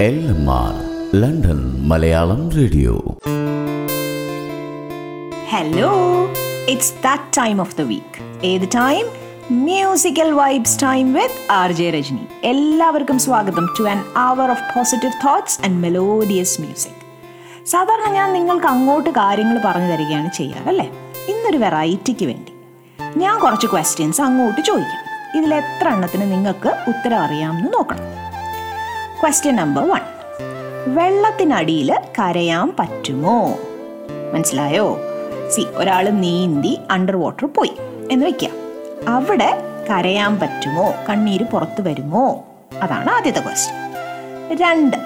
L M R London Malayalam radio. Hello it's that time of the week ഏത് time musical vibes time with R J Rajani എല്ലാവർക്കും സ്വാഗതം to an hour of positive thoughts and melodious music സാധാരണ ഞാൻ നിങ്ങൾക്ക് അങ്ങോട്ട് കാര്യങ്ങൾ പറഞ്ഞു തരികയാണ് ചെയ്യാറ് അല്ലേ? ഇന്നൊരു വെറൈറ്റിക്ക് വേണ്ടി. ഞാൻ കുറച്ച് ക്വസ്റ്റ്യൻസ് അങ്ങോട്ട് ചോദിക്കാം. ഇതിൽ എത്ര എണ്ണത്തിന് നിങ്ങൾക്ക് ഉത്തരം അറിയാമെന്ന് നോക്കണം. ക്വസ്റ്റ്യൻ നമ്പർ വൺ വെള്ളത്തിനടിയിൽ കരയാൻ പറ്റുമോ? മനസ്സിലായോ? സി ഒരാൾ നീന്തി അണ്ടർ വാട്ടർ പോയി എന്ന് വയ്ക്കുക. അവിടെ കരയാൻ പറ്റുമോ? കണ്ണീര് പുറത്തു വരുമോ? അതാണ് ആദ്യത്തെ ക്വസ്റ്റ്യൻ രണ്ട്.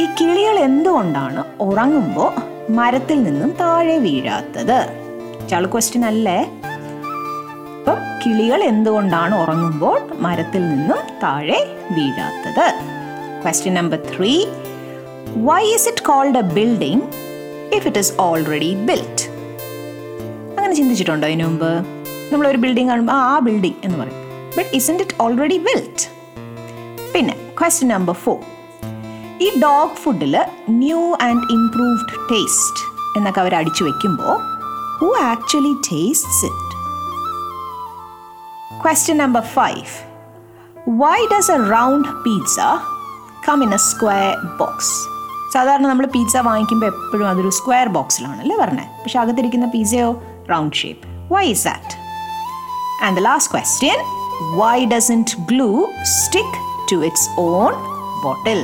ഈ കിളികൾ എന്തുകൊണ്ടാണ് ഉറങ്ങുമ്പോൾ മരത്തിൽ നിന്നും താഴെ വീഴാത്തത്? ചളു ക്വസ്റ്റ്യൻ അല്ലേ? അപ്പം കിളികൾ എന്തുകൊണ്ടാണ് ഉറങ്ങുമ്പോൾ മരത്തിൽ നിന്നും താഴെ വീഴാത്തത്? Question number three. Why is it called a building if it is already built? അങ്ങനെ ചിന്തിച്ചിട്ടുണ്ടോ അതിനു മുമ്പ്? നമ്മളൊരു ബിൽഡിംഗ് കാണുമ്പോൾ ആ ബിൽഡിംഗ് എന്ന് പറയും. But is it already built പിന്നെ ക്വസ്റ്റ്യൻ നമ്പർ ഫോർ ഈ ഡോഗ് ഫുഡിൽ ന്യൂ ആൻഡ് ഇംപ്രൂവ്ഡ് ടേസ്റ്റ് എന്നൊക്കെ അവർ അടിച്ചു വെക്കുമ്പോൾ who actually taste it question number five why does a round pizza come in a square box സാധാരണ നമ്മൾ പിസ്സ വാങ്ങിക്കുമ്പോൾ എപ്പോഴും അതൊരു സ്ക്വയർ ബോക്സിലാണല്ലേ പറഞ്ഞത് പക്ഷെ അകത്തിരിക്കുന്ന പിസ്സയോ round shape why is that and the last question why doesn't glue stick to its own bottle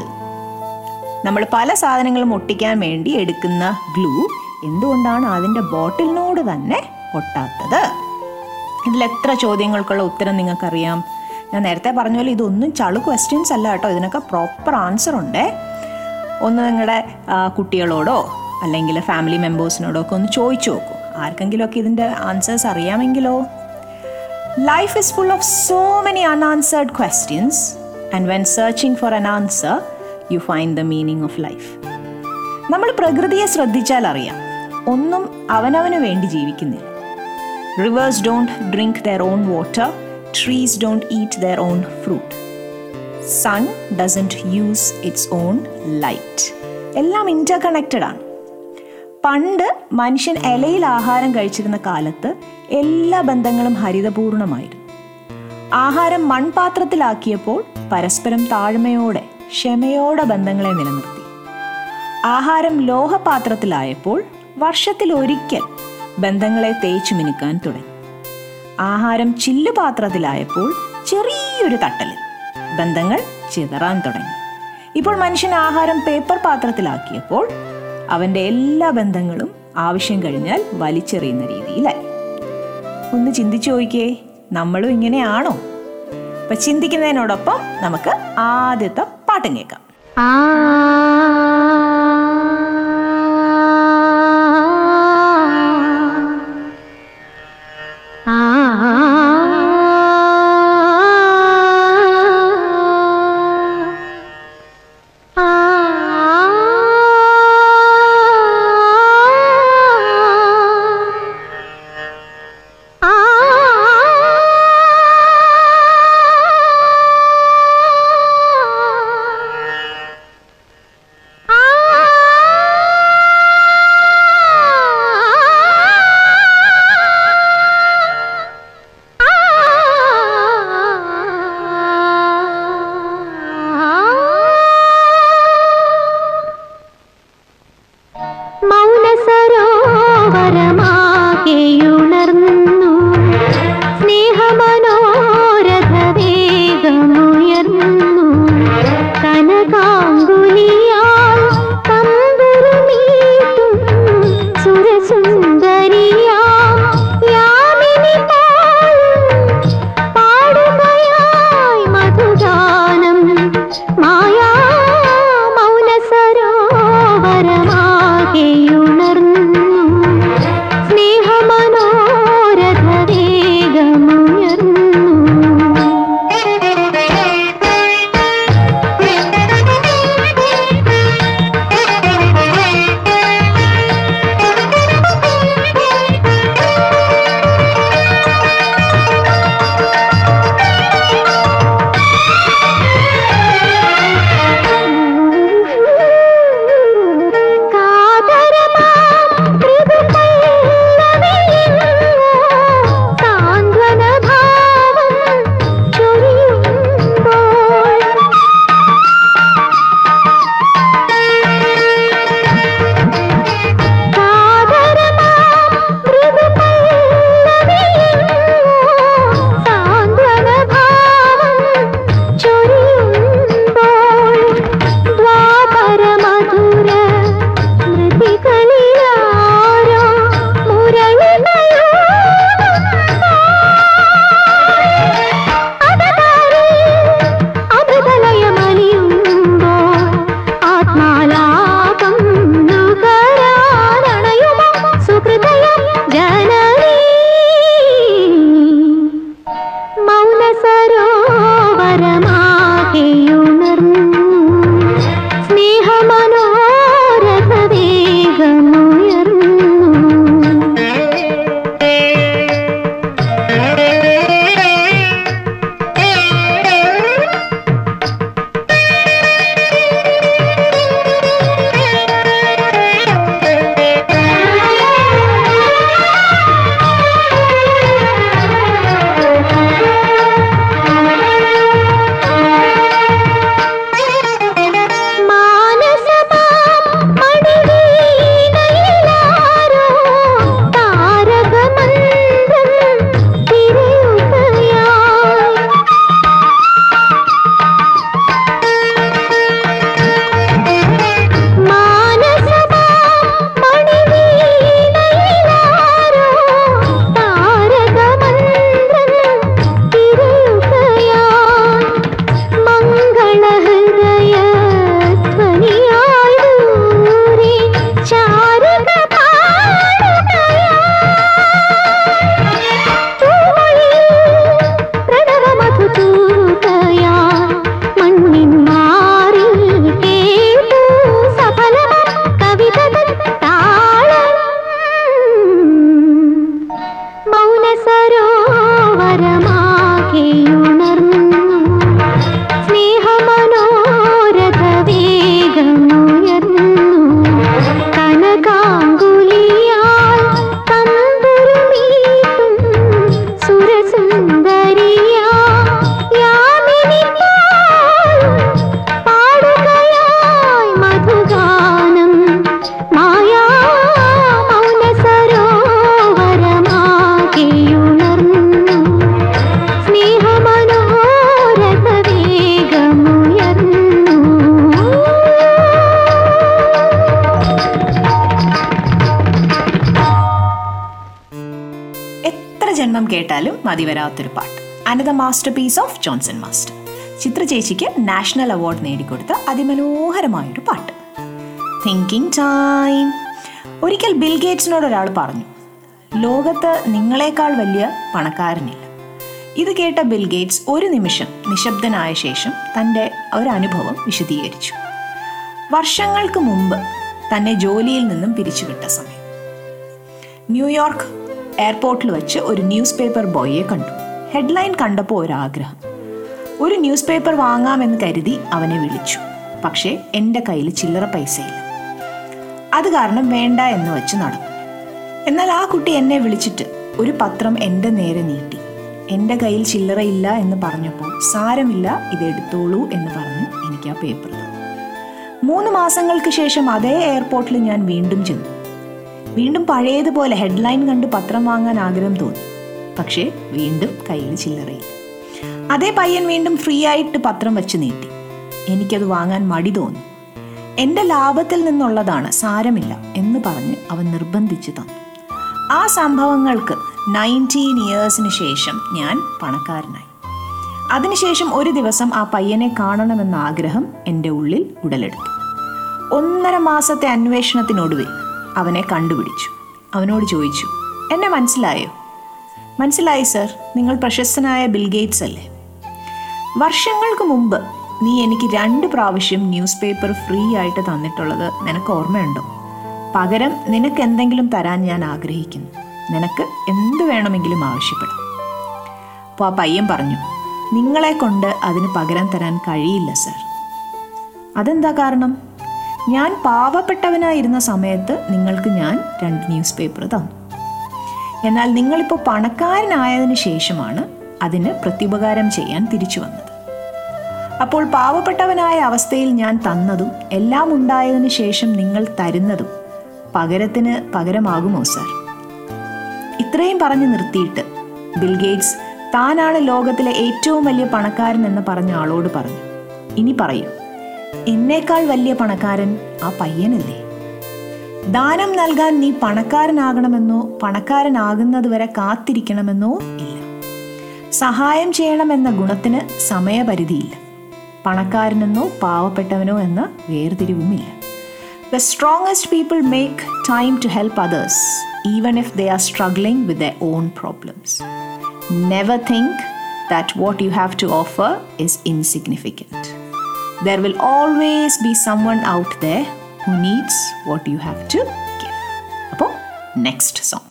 നമ്മൾ പല സാധനങ്ങളും ഒട്ടിക്കാൻ വേണ്ടി എടുക്കുന്ന ഗ്ലൂ എന്തുകൊണ്ടാണ് അതിന്റെ ബോട്ടിലിനോട് തന്നെ ഒട്ടാത്തത്? ഇതിൽ എത്ര ചോദ്യങ്ങൾക്കുള്ള ഉത്തരം നിങ്ങൾക്കറിയാം? ഞാൻ നേരത്തെ പറഞ്ഞ പോലെ ഇതൊന്നും ചളു ക്വസ്റ്റ്യൻസ് അല്ല കേട്ടോ. ഇതിനൊക്കെ പ്രോപ്പർ ആൻസർ ഉണ്ട്. ഒന്ന് നിങ്ങളുടെ കുട്ടികളോടോ അല്ലെങ്കിൽ ഫാമിലി മെമ്പേഴ്സിനോടോ ഒക്കെ ഒന്ന് ചോദിച്ചു നോക്കൂ. ആർക്കെങ്കിലുമൊക്കെ ഇതിന്റെ answers അറിയാമെങ്കിലോ? Life is full of so many unanswered questions and when searching for an answer you find the meaning of life നമ്മൾ പ്രകൃതിയെ ശ്രദ്ധിച്ചാൽ അറിയാം. ഒന്നും അവനവന് വേണ്ടി ജീവിക്കുന്നില്ല. Rivers don't drink their own water trees don't eat their own fruit. Sun doesn't use its own light. എല്ലാം interconnected ആണ് പണ്ട് മനുഷ്യൻ ഇലയിൽ ആഹാരം കഴിച്ചിരുന്ന കാലത്ത് എല്ലാ ബന്ധങ്ങളും ഹരിതപൂർണമായിരുന്നു ആഹാരം മൺപാത്രത്തിലാക്കിയപ്പോൾ പരസ്പരം താഴ്മയോടെ ക്ഷമയോടെ ബന്ധങ്ങളെ നിലനിർത്തി ആഹാരം ലോഹപാത്രത്തിലായപ്പോൾ വർഷത്തിൽ ഒരിക്കൽ ബന്ധങ്ങളെ തേച്ചു മിനുക്കാൻ തുടങ്ങി ആഹാരം ചില്ലുപാത്രത്തിലായപ്പോൾ ചെറിയൊരു തട്ടലിൽ ബന്ധങ്ങൾ ചിതറാൻ തുടങ്ങി. ഇപ്പോൾ മനുഷ്യൻ ആഹാരം പേപ്പർ പാത്രത്തിലാക്കിയപ്പോൾ അവന്റെ എല്ലാ ബന്ധങ്ങളും ആവശ്യം കഴിഞ്ഞാൽ വലിച്ചെറിയുന്ന രീതിയിലായി. ഒന്ന് ചിന്തിച്ചു നോക്കിയേ നമ്മളും ഇങ്ങനെയാണോ? അപ്പൊ ചിന്തിക്കുന്നതിനോടൊപ്പം നമുക്ക് ആദ്യത്തെ പാട്ടും കേൾക്കാം. മൗനസരോവരമാകെയുണർന്നു കേട്ടാലും മതി വരാത്തൊരു പാട്ട്. Another masterpiece of Johnson master Chithra ചേച്ചിക്ക് നാഷണൽ അവാർഡ് നേടിക്കൊടുത്ത അതിമനോഹരമായൊരു പാട്ട്. തിങ്കിങ് ടൈം ഒരിക്കൽ ബിൽ ഗേറ്റ്സിനോട് ഒരാൾ പറഞ്ഞു ലോകത്ത് നിങ്ങളെക്കാൾ വലിയ പണക്കാരനില്ല. ഇത് കേട്ട ബിൽ ഗേറ്റ്സ് ഒരു നിമിഷം നിശബ്ദനായ ശേഷം തന്റെ ഒരു അനുഭവം വിശദീകരിച്ചു. വർഷങ്ങൾക്ക് മുമ്പ് തന്നെ ജോലിയിൽ നിന്നും പിരിച്ചുവിട്ട സമയം. ന്യൂയോർക്ക് എയർപോർട്ടിൽ വെച്ച് ഒരു ന്യൂസ് പേപ്പർ ബോയിയെ കണ്ടു. ഹെഡ്ലൈൻ കണ്ടപ്പോൾ ഒരാഗ്രഹം. ഒരു ന്യൂസ് പേപ്പർ വാങ്ങാമെന്ന് കരുതി അവനെ വിളിച്ചു. പക്ഷേ എന്റെ കയ്യിൽ ചില്ലറ പൈസയില്ല. അത് കാരണം വേണ്ട എന്ന് വെച്ച് നടന്നു. എന്നാൽ ആ കുട്ടി എന്നെ വിളിച്ചിട്ട് ഒരു പത്രം എന്റെ നേരെ നീട്ടി. എന്റെ കയ്യിൽ ചില്ലറ ഇല്ല എന്ന് പറഞ്ഞപ്പോൾ സാരമില്ല ഇത് എടുത്തോളൂ എന്ന് പറഞ്ഞ് എനിക്ക് ആ പേപ്പർ മൂന്ന് മാസങ്ങൾക്ക് ശേഷം അതേ എയർപോർട്ടിൽ ഞാൻ വീണ്ടും ചെന്നു. വീണ്ടും പഴയതുപോലെ ഹെഡ്ലൈൻ കണ്ട് പത്രം വാങ്ങാൻ ആഗ്രഹം തോന്നി. പക്ഷേ വീണ്ടും കയ്യിൽ ചില്ലറയില്ല. അതേ പയ്യൻ വീണ്ടും ഫ്രീ ആയിട്ട് പത്രം വെച്ച് നീട്ടി. എനിക്കത് വാങ്ങാൻ മടി തോന്നി. എന്റെ ലാഭത്തിൽ നിന്നുള്ളതാണ് സാരമില്ല എന്ന് പറഞ്ഞ് അവൻ നിർബന്ധിച്ച് തന്നു. ആ സംഭവങ്ങൾക്ക് നയന്റീൻ ഇയേഴ്സിന് ശേഷം ഞാൻ പണക്കാരനായി. അതിനുശേഷം ഒരു ദിവസം ആ പയ്യനെ കാണണമെന്ന ആഗ്രഹം എന്റെ ഉള്ളിൽ ഉടലെടുത്തു. ഒന്നര മാസത്തെ അന്വേഷണത്തിനൊടുവിൽ അവനെ കണ്ടുപിടിച്ചു. അവനോട് ചോദിച്ചു എന്നെ മനസ്സിലായോ? മനസ്സിലായി സർ. നിങ്ങൾ പ്രശസ്തനായ ബിൽഗേറ്റ്സ് അല്ലേ? വർഷങ്ങൾക്ക് മുമ്പ് നീ എനിക്ക് രണ്ട് പ്രാവശ്യം ന്യൂസ് പേപ്പർ ഫ്രീ ആയിട്ട് തന്നിട്ടുള്ളത് നിനക്ക് ഓർമ്മയുണ്ടോ? പകരം നിനക്ക് എന്തെങ്കിലും തരാൻ ഞാൻ ആഗ്രഹിക്കുന്നു. നിനക്ക് എന്ത് വേണമെങ്കിലും ആവശ്യപ്പെടാം. അപ്പോൾ ആ പയ്യൻ പറഞ്ഞു നിങ്ങളെ കൊണ്ട് അതിന് പകരം തരാൻ കഴിയില്ല സർ. അതെന്താ കാരണം? ഞാൻ പാവപ്പെട്ടവനായിരുന്ന സമയത്ത് നിങ്ങൾക്ക് ഞാൻ രണ്ട് ന്യൂസ് പേപ്പർ തന്നു. എന്നാൽ നിങ്ങളിപ്പോൾ പണക്കാരനായതിനു ശേഷമാണ് അതിന് പ്രത്യുപകാരം ചെയ്യാൻ തിരിച്ചു വന്നത്. അപ്പോൾ പാവപ്പെട്ടവനായ അവസ്ഥയിൽ ഞാൻ തന്നതും എല്ലാം ഉണ്ടായതിനു ശേഷം നിങ്ങൾ തരുന്നതും പകരത്തിന് പകരമാകുമോ സർ ഇത്രയും പറഞ്ഞു നിർത്തിയിട്ട് ബിൽഗേറ്റ്സ് താനാണ് ലോകത്തിലെ ഏറ്റവും വലിയ പണക്കാരൻ എന്ന് പറഞ്ഞ ആളോട് പറഞ്ഞു. ഇനി പറയൂ. എന്നേക്കാൾ വലിയ പണക്കാരൻ ആ പയ്യനല്ലേ? ദാനം നൽകാൻ നീ പണക്കാരനാകണമെന്നോ പണക്കാരനാകുന്നത് വരെ കാത്തിരിക്കണമെന്നോ ഇല്ല. സഹായം ചെയ്യണമെന്ന ഗുണത്തിന് സമയപരിധിയില്ല. പണക്കാരനെന്നോ പാവപ്പെട്ടവനോ എന്ന വേർതിരിവുമില്ല. The strongest people make time to help others even if they are struggling with the own problems never think that what you have to offer is insignificant there will always be someone out there who needs what you have to give. അപ്പോൾ next song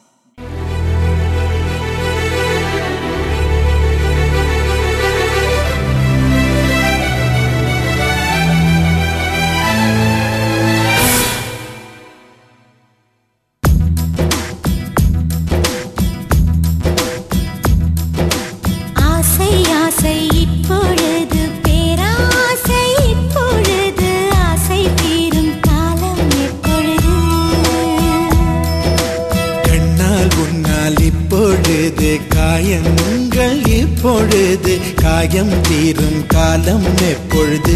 இப்பொழுது உங்கள் இப்பொழுது காயம் தீரும் காலம் எப்பொழுது?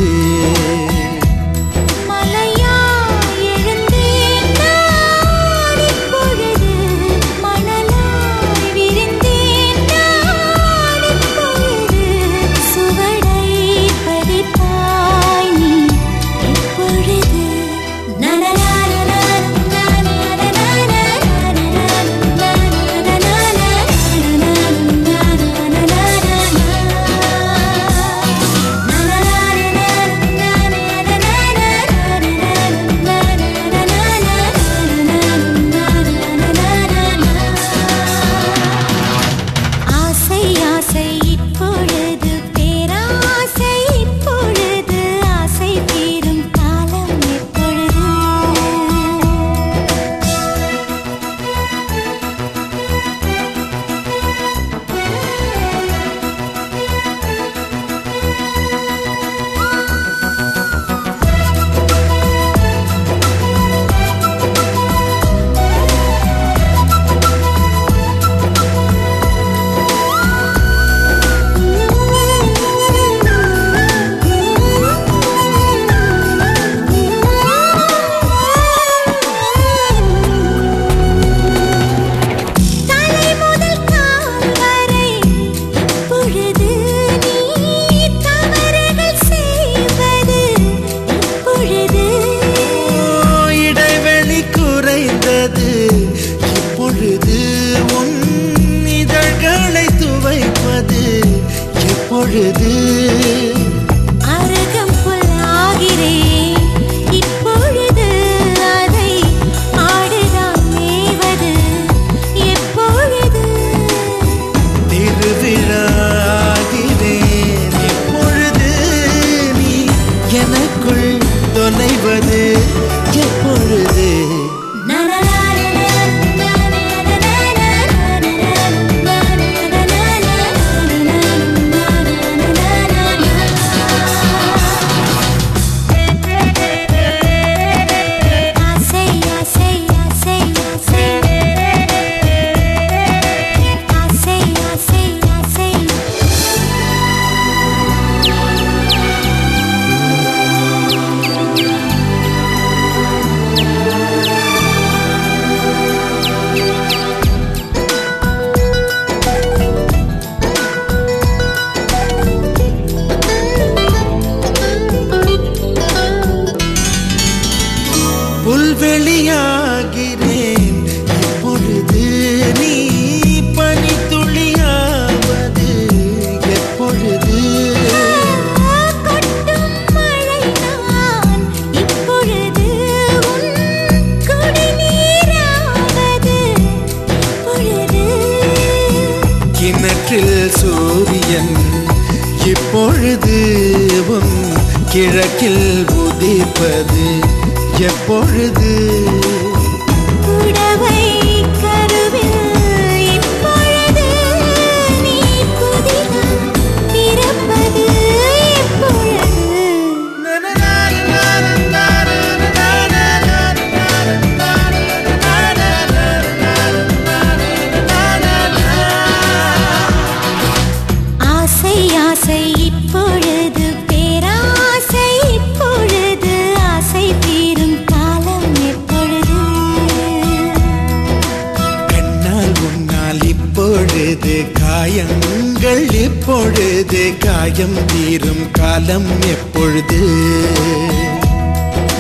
இப்பொழுது தீரும் காலம் எப்பொழுது?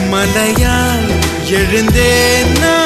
மலையால் எழுந்தேன்?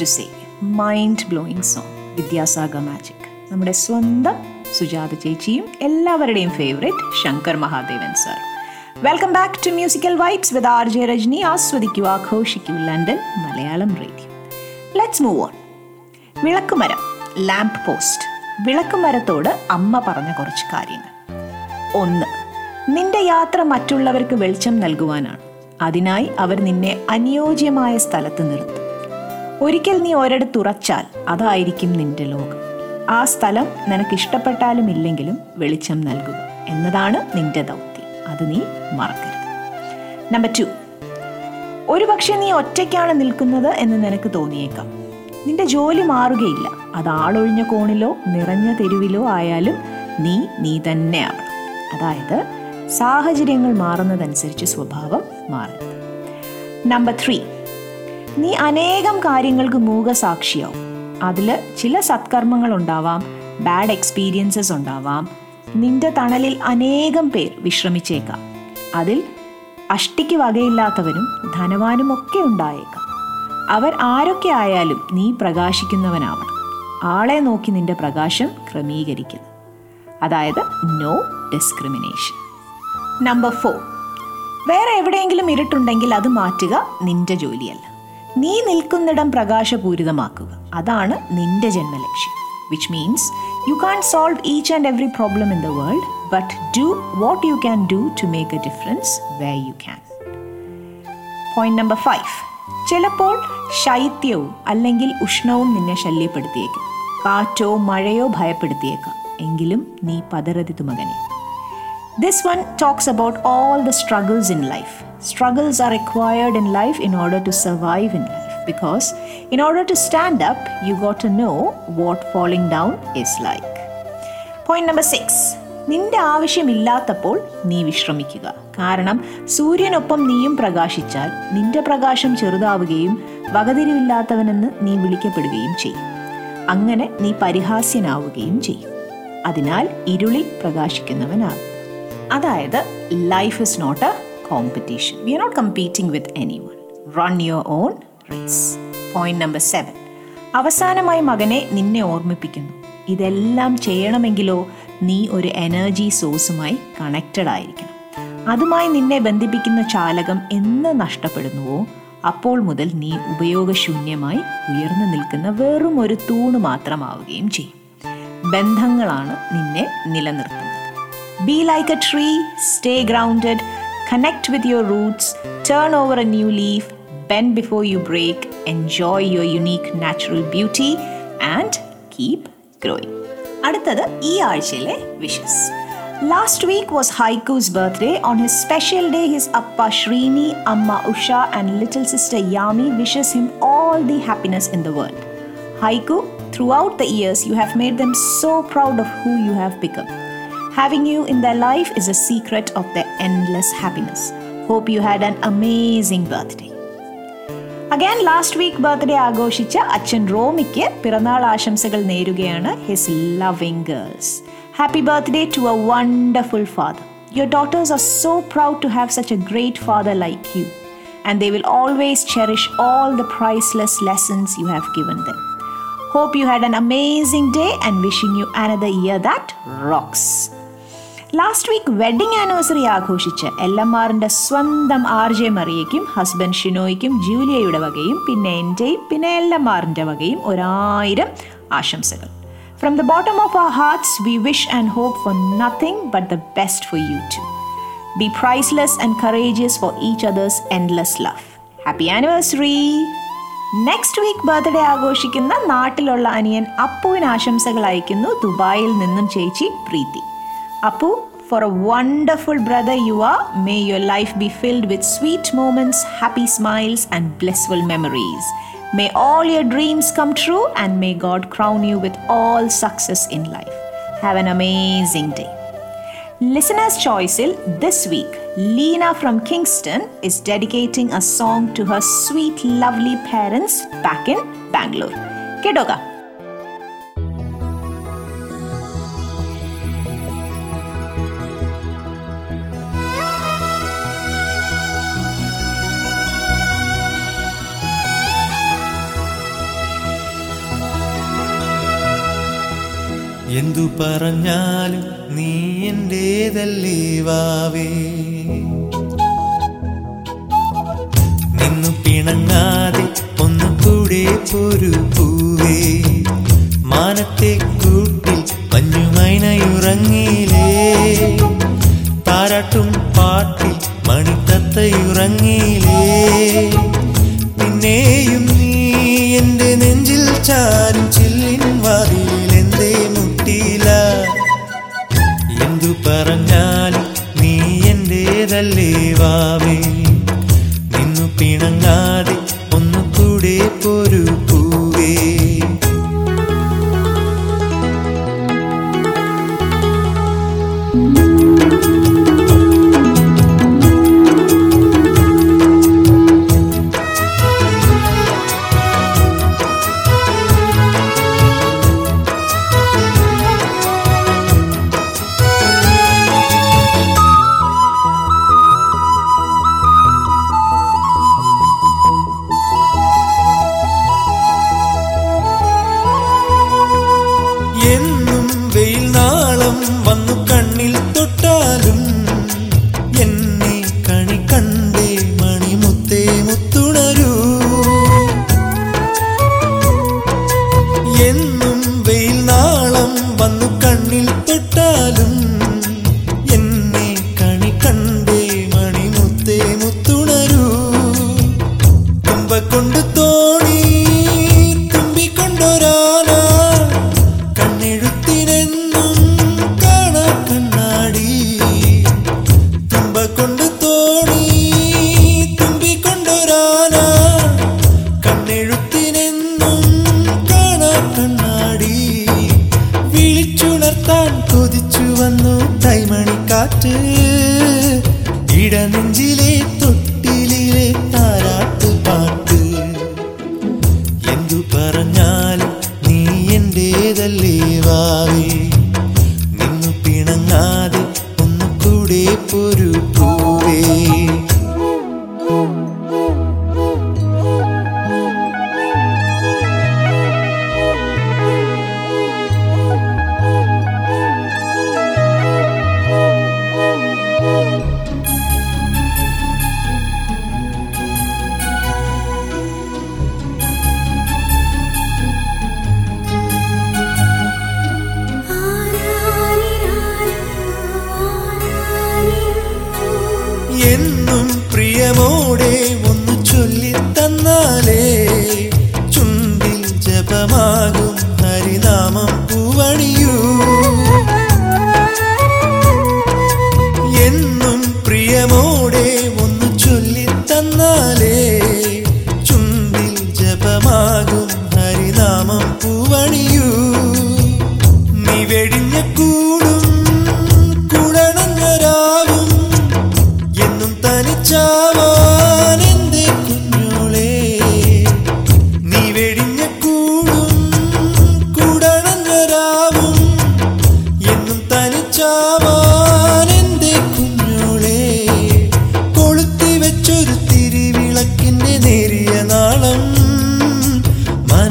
To say mind blowing song Vidyasagar magic നമ്മുടെ സ്വന്തം സുജാത ചേച്ചിയും എല്ലാവരുടെയും favourite Shankar Mahadevan sir welcome back to musical vibes with R J Rajani ആസ്വദിക്കൂ ആഘോഷിക്കൂ London Malayalam radio let's move on വിളക്കുമരം lamp post വിളക്കുമരത്തോട് അമ്മ പറഞ്ഞ കുറച്ച് കാര്യങ്ങൾ. ഒന്ന് നിന്റെ യാത്ര മറ്റുള്ളവർക്ക് വെളിച്ചം നൽകുവാനാണ്. അതിനായി അവർ നിന്നെ അനുയോജ്യമായ സ്ഥലത്ത് നിർത്തും. ഒരിക്കൽ നീ ഒരിടത്ത് ഉറച്ചാൽ അതായിരിക്കും നിന്റെ ലോകം. ആ സ്ഥലം നിനക്ക് ഇഷ്ടപ്പെട്ടാലും ഇല്ലെങ്കിലും വെളിച്ചം നൽകുക എന്നതാണ് നിന്റെ ദൗത്യം. അത് നീ മറക്കരുത്. നമ്പർ ടു ഒരുപക്ഷെ നീ ഒറ്റയ്ക്കാണ് നിൽക്കുന്നത് എന്ന് നിനക്ക് തോന്നിയേക്കാം. നിന്റെ ജോലി മാറുകയില്ല. അത് ആളൊഴിഞ്ഞ കോണിലോ നിറഞ്ഞ തെരുവിലോ ആയാലും നീ നീ തന്നെയാണ്. അതായത് സാഹചര്യങ്ങൾ മാറുന്നതനുസരിച്ച് സ്വഭാവം മാറരുത്. നമ്പർ ത്രീ നീ അനേകം കാര്യങ്ങൾക്ക് മൂകസാക്ഷിയാവും. അതിൽ ചില സത്കർമ്മങ്ങൾ ഉണ്ടാവാം ബാഡ് എക്സ്പീരിയൻസസ് ഉണ്ടാവാം. നിന്റെ തണലിൽ അനേകം പേർ വിശ്രമിച്ചേക്കാം. അതിൽ അഷ്ടിക്ക് വകയില്ലാത്തവരും ധനവാനും ഒക്കെ ഉണ്ടായേക്കാം. അവർ ആരൊക്കെ ആയാലും നീ പ്രകാശിക്കുന്നവനാവണം. ആളെ നോക്കി നിന്റെ പ്രകാശം ക്രമീകരിക്കുന്നു. അതായത് നോ ഡിസ്ക്രിമിനേഷൻ നമ്പർ ഫോർ വേറെ എവിടെയെങ്കിലും ഇരുട്ടുണ്ടെങ്കിൽ അത് മാറ്റുക നിന്റെ ജോലിയല്ല. നീ നിൽക്കുന്നിടം പ്രകാശപൂരിതമാക്കുക. അതാണ് നിന്റെ ജന്മലക്ഷ്യം. Which means you can solve each and every problem in the world but do what you can do to make a difference way you can point number five ചിലപ്പോൾ ശൈത്യവും അല്ലെങ്കിൽ ഉഷ്ണവും നിന്നെ ശല്യപ്പെടുത്തിയേക്കും. കാറ്റോ മഴയോ ഭയപ്പെടുത്തിയേക്കാം. എങ്കിലും നീ പതറരുത് മകനെ. This one talks about all the struggles in life. Struggles are required in life in order to survive in life. Because, in order to stand up, you got to know what falling down is like. Point number six നിന്റെ ആവശ്യമില്ലാത്തപ്പോൾ നീ വിശ്രമിക്കുക. കാരണം സൂര്യനൊപ്പം നീയും പ്രകാശിച്ചാൽ നിന്റെ പ്രകാശം ചെറുതാവുകയും വകതിരിവില്ലാത്തവനെന്ന് നീ വിളിക്കപ്പെടുകയും ചെയ്യും. അങ്ങനെ നീ പരിഹാസ്യനാവുകയും ചെയ്യും. അതിനാൽ ഇരുളിൽ പ്രകാശിക്കുന്നവനാകും. അതായത് life is not a we are not competing with anyone run your own race point number seven അവസാനമായി മകനെ നിന്നെ ഓർമ്മിപ്പിക്കുന്നു. ഇതെല്ലാം ചെയ്യണമെങ്കിലോ നീ ഒരു എനർജി സോഴ്സുമായി കണക്റ്റഡ് ആയിരിക്കണം. അതുമായി നിന്നെ ബന്ധിപ്പിക്കുന്ന ചാലകം എന്ന് നഷ്ടപ്പെടുന്നുവോ അപ്പോൾ മുതൽ നീ ഉപയോഗശൂന്യമായി ഉയർന്നു നിൽക്കുന്ന വെറും ഒരു തൂണ് മാത്രമാവുകയും ചെയ്യും. ബന്ധങ്ങളാണ് നിന്നെ നിലനിർത്തുന്നത്. Be like a tree stay grounded connect with your roots turn over a new leaf bend before you break enjoy your unique natural beauty and keep growing അടുത്തത് ഈ ആഴ്ചയിലെ wishes last week was Haiku's birthday on his special day his അപ്പ ശ്രീനി അമ്മ Usha and little sister Yami wishes him all the happiness in the world Haiku, throughout the years, you have made them so proud of who you have become. Having you in their life is a secret of their endless happiness. Hope you had an amazing birthday. Again last week birthday ആഘോഷിച്ച അച്ഛൻ റോമിക്ക് പിറന്നാൾ ആശംസകൾ നേരുകയാണ് his loving girls happy birthday to a wonderful father your daughters are so proud to have such a great father like you and they will always cherish all the priceless lessons you have given them Hope you had an amazing day and wishing you another year that rocks. Last week wedding anniversary ആഘോഷിച്ച് L M ആറിന്റെ സ്വന്തം R J മറിയയ്ക്കും husband ഷിനോയ്ക്കും ജൂലിയയുടെ വകയും പിന്നെ എന്റെയും പിന്നെ എൽ എം ആറിന്റെ വകയും ഒരായിരം ആശംസകൾ. From the bottom of our hearts we wish and hope for nothing but the best for you to be priceless and courageous for each others endless love happy anniversary next week birthday ആഘോഷിക്കുന്ന നാട്ടിലുള്ള അനിയൻ അപ്പുവിന് ആശംസകൾ അയക്കുന്നു ദുബായിൽ നിന്നും ചേച്ചി പ്രീതി. Apu, for a wonderful brother you are, may your life be filled with sweet moments, happy smiles, and blissful memories. May all your dreams come true, and may God crown you with all success in life. Have an amazing day. Listener's Choice this week, Lena from Kingston is dedicating a song to her sweet, lovely parents back in Bangalore. Kidoga, എന്തു പറഞ്ഞാലും നീ എന്റേതല്ലേ വാവേ? നിന്നു പിണങ്ങാതെ ഒന്നു കൂടെ പൊരു പൂവേ. മാനത്തെ കൂട്ടിൽ മഞ്ഞുമൈനയുറങ്ങിയിലേ താരാട്ടും പാട്ടിൽ മണിത്തത്തയുറങ്ങിയിലേ പിന്നെയും നീ എന്റെ നെഞ്ചിൽ ചാരും പറഞ്ഞാലും നീ എന്റേതല്ലേ വാവേ? നിന്നു പിണങ്ങാതെ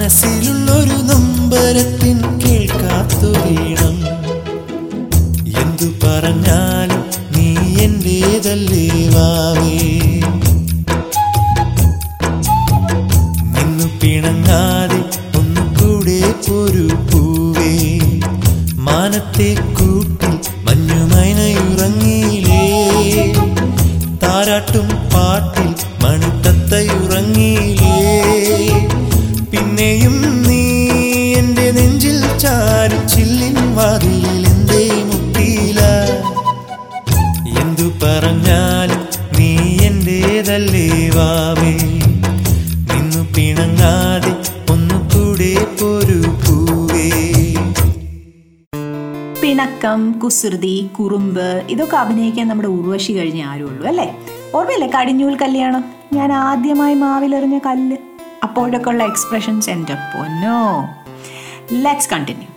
മനസ്സിലുള്ളൊരു കുസൃതി കുറുമ്പ് ഇതൊക്കെ അഭിനയിക്കാൻ നമ്മുടെ ഉർവശി കഴിഞ്ഞ ആരും ഉള്ളൂ അല്ലേ? ഓർമ്മയില്ലേ കടിഞ്ഞൂൽ കല്യാണം? ഞാൻ ആദ്യമായി മാവിലെറിഞ്ഞ കല്ല്. അപ്പോഴൊക്കെ ഉള്ള എക്സ്പ്രഷൻസ് എന്റെ പൊന്നോ. ലെറ്റ്സ് കണ്ടിന്യൂ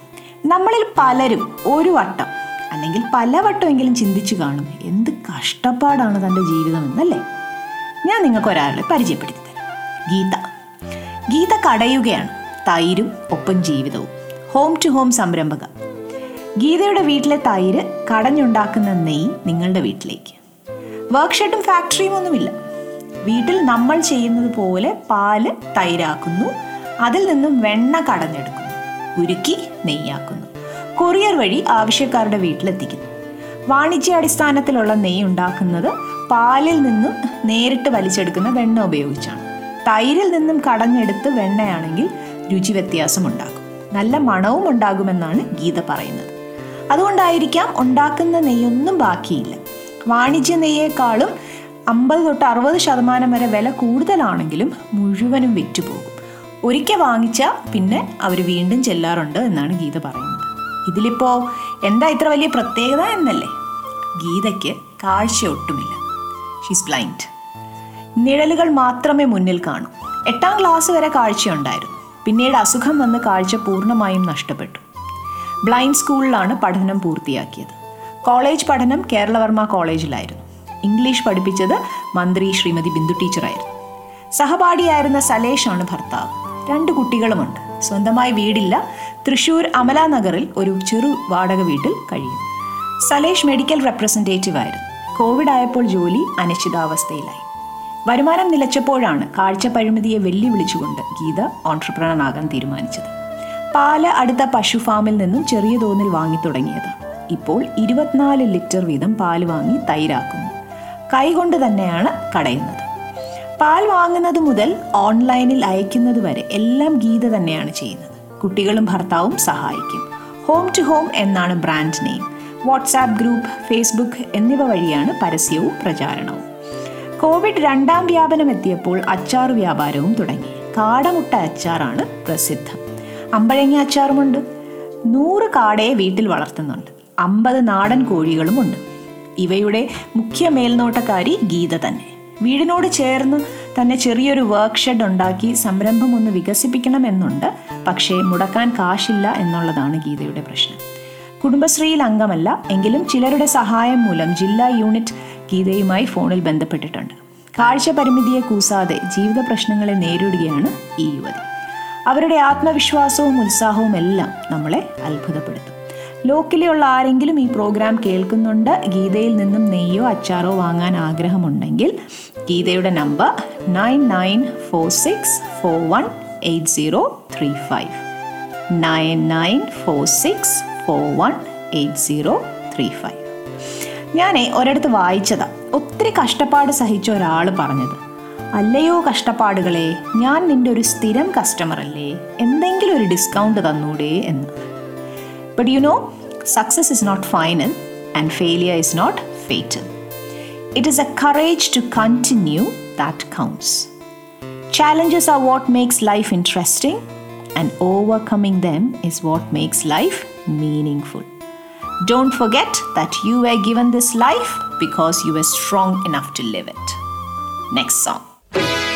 നമ്മളിൽ പലരും ഒരു വട്ടം അല്ലെങ്കിൽ പല വട്ടമെങ്കിലും ചിന്തിച്ചു കാണും എന്ത് കഷ്ടപ്പാടാണ് തന്റെ ജീവിതം എന്നല്ലേ? ഞാൻ നിങ്ങൾക്ക് ഒരാളെ പരിചയപ്പെടുത്തി തരാം. ഗീത. ഗീത കടയുകയാണ് തൈരും ഒപ്പം ജീവിതവും. ഹോം ടു ഹോം സംരംഭക. ഗീതയുടെ വീട്ടിലെ തൈര് കടഞ്ഞുണ്ടാക്കുന്ന നെയ് നിങ്ങളുടെ വീട്ടിലേക്ക്. വർക്ക്ഷോട്ടും ഫാക്ടറിയും ഒന്നുമില്ല. വീട്ടിൽ നമ്മൾ ചെയ്യുന്നത് പോലെ പാൽ തൈരാക്കുന്നു. അതിൽ നിന്നും വെണ്ണ കടഞ്ഞെടുക്കുന്നു. ഉരുക്കി നെയ്യാക്കുന്നു. കൊറിയർ വഴി ആവശ്യക്കാരുടെ വീട്ടിലെത്തിക്കുന്നു. വാണിജ്യാടിസ്ഥാനത്തിലുള്ള നെയ്യ് ഉണ്ടാക്കുന്നത് പാലിൽ നിന്നും നേരിട്ട് വലിച്ചെടുക്കുന്ന വെണ്ണ ഉപയോഗിച്ചാണ്. തൈരിൽ നിന്നും കടഞ്ഞെടുത്ത് വെണ്ണയാണെങ്കിൽ രുചി വ്യത്യാസം ഉണ്ടാകും നല്ല മണവും ഉണ്ടാകുമെന്നാണ് ഗീത പറയുന്നത്. അതുകൊണ്ടായിരിക്കാം ഉണ്ടാക്കുന്ന നെയ്യൊന്നും ബാക്കിയില്ല. വാണിജ്യ നെയ്യേക്കാളും അമ്പത് തൊട്ട് അറുപത് ശതമാനം വരെ വില കൂടുതലാണെങ്കിലും മുഴുവനും വിറ്റുപോകും. ഒരിക്കൽ വാങ്ങിച്ച പിന്നെ അവർ വീണ്ടും ചെല്ലാറുണ്ട് എന്നാണ് ഗീത പറയുന്നത്. ഇതിലിപ്പോൾ എന്താ ഇത്ര വലിയ പ്രത്യേകത എന്നല്ലേ? ഗീതയ്ക്ക് കാഴ്ച ഒട്ടുമില്ല. ഷീസ് ബ്ലൈൻഡ് നിഴലുകൾ മാത്രമേ മുന്നിൽ കാണൂ. എട്ടാം ക്ലാസ് വരെ കാഴ്ചയുണ്ടായിരുന്നു. പിന്നീട് അസുഖം വന്ന് കാഴ്ച പൂർണമായും നഷ്ടപ്പെട്ടു. ബ്ലൈൻഡ് സ്കൂളിലാണ് പഠനം പൂർത്തിയാക്കിയത്. കോളേജ് പഠനം കേരളവർമ്മ കോളേജിലായിരുന്നു. ഇംഗ്ലീഷ് പഠിപ്പിച്ചത് മന്ത്രി ശ്രീമതി ബിന്ദു ടീച്ചറായിരുന്നു. സഹപാഠിയായിരുന്ന സലേഷാണ് ഭർത്താവ്. രണ്ട് കുട്ടികളുമുണ്ട്. സ്വന്തമായി വീടില്ല. തൃശൂർ അമല നഗറിൽ ഒരു ചെറു വാടക വീട്ടിൽ കഴിയും. സലേഷ് മെഡിക്കൽ റെപ്രസെന്റേറ്റീവ് ആയിരുന്നു. കോവിഡ് ആയപ്പോൾ ജോലി അനിശ്ചിതാവസ്ഥയിലായി. വരുമാനം നിലച്ചപ്പോഴാണ് കാഴ്ച പരിമിതിയെ വെല്ലുവിളിച്ചുകൊണ്ട് ഗീത ഓൺട്രപ്രണർ ആകാൻ തീരുമാനിച്ചത്. പാൽ അടുത്ത പശു ഫാമിൽ നിന്നും ചെറിയ തോതിൽ വാങ്ങി തുടങ്ങിയത് ഇപ്പോൾ ഇരുപത്തിനാല് ലിറ്റർ വീതം പാൽ വാങ്ങി തൈരാക്കുന്നു. കൈകൊണ്ട് തന്നെയാണ് കടയുന്നത്. പാൽ വാങ്ങുന്നത് മുതൽ ഓൺലൈനിൽ അയക്കുന്നത് വരെ എല്ലാം ഗീത തന്നെയാണ് ചെയ്യുന്നത്. കുട്ടികളും ഭർത്താവും സഹായിക്കും. ഹോം ടു ഹോം എന്നാണ് brand name. WhatsApp group Facebook എന്നിവ വഴിയാണ് പരസ്യവും പ്രചാരണവും. കോവിഡ് രണ്ടാം വ്യാപനം എത്തിയപ്പോൾ അച്ചാർ വ്യാപാരവും തുടങ്ങി. കാടമുട്ട അച്ചാറാണ് പ്രസിദ്ധം. അമ്പഴങ്ങ അച്ചാറുമുണ്ട്. നൂറ് കാടയെ വീട്ടിൽ വളർത്തുന്നുണ്ട്. അമ്പത് നാടൻ കോഴികളുമുണ്ട്. ഇവയുടെ മുഖ്യ മേൽനോട്ടക്കാരി ഗീത തന്നെ. വീടിനോട് ചേർന്ന് തന്നെ ചെറിയൊരു വർക്ക് ഷെഡ് ഉണ്ടാക്കി സംരംഭം ഒന്ന് വികസിപ്പിക്കണമെന്നുണ്ട്. പക്ഷേ മുടക്കാൻ കാശില്ല എന്നുള്ളതാണ് ഗീതയുടെ പ്രശ്നം. കുടുംബശ്രീയിൽ അംഗമല്ല എങ്കിലും ചിലരുടെ സഹായം മൂലം ജില്ലാ യൂണിറ്റ് ഗീതയുമായി ഫോണിൽ ബന്ധപ്പെട്ടിട്ടുണ്ട്. കാഴ്ച പരിമിതിയെ കൂസാതെ ജീവിത പ്രശ്നങ്ങളെ നേരിടുകയാണ് ഈ യുവതി. അവരുടെ ആത്മവിശ്വാസവും ഉത്സാഹവും എല്ലാം നമ്മളെ അത്ഭുതപ്പെടുത്തും. ലോക്കലിയുള്ള ആരെങ്കിലും ഈ പ്രോഗ്രാം കേൾക്കുന്നുണ്ട് ഗീതയിൽ നിന്നും നെയ്യോ അച്ചാറോ വാങ്ങാൻ ആഗ്രഹമുണ്ടെങ്കിൽ ഗീതയുടെ number nine nine four six four one eight zero three five. Nine nine four six four one eight zero three five. ഞാനേ ഒരിടത്ത് വായിച്ചതാണ് ഒത്തിരി കഷ്ടപ്പാട് സഹിച്ച ഒരാൾ പറഞ്ഞത്. അല്ലയോ കഷ്ടപ്പാടുകളെ ഞാൻ നിന്റെ ഒരു സ്ഥിരം കസ്റ്റമർ അല്ലേ എന്തെങ്കിലും ഒരു ഡിസ്കൗണ്ട് തന്നൂടെ എന്ന് but you know success is not final and failure is not fatal it is a courage to continue that counts Challenges are what makes life interesting, and overcoming them is what makes life meaningful. Don't forget that you were given this life because you were strong enough to live it. Next song. Bye.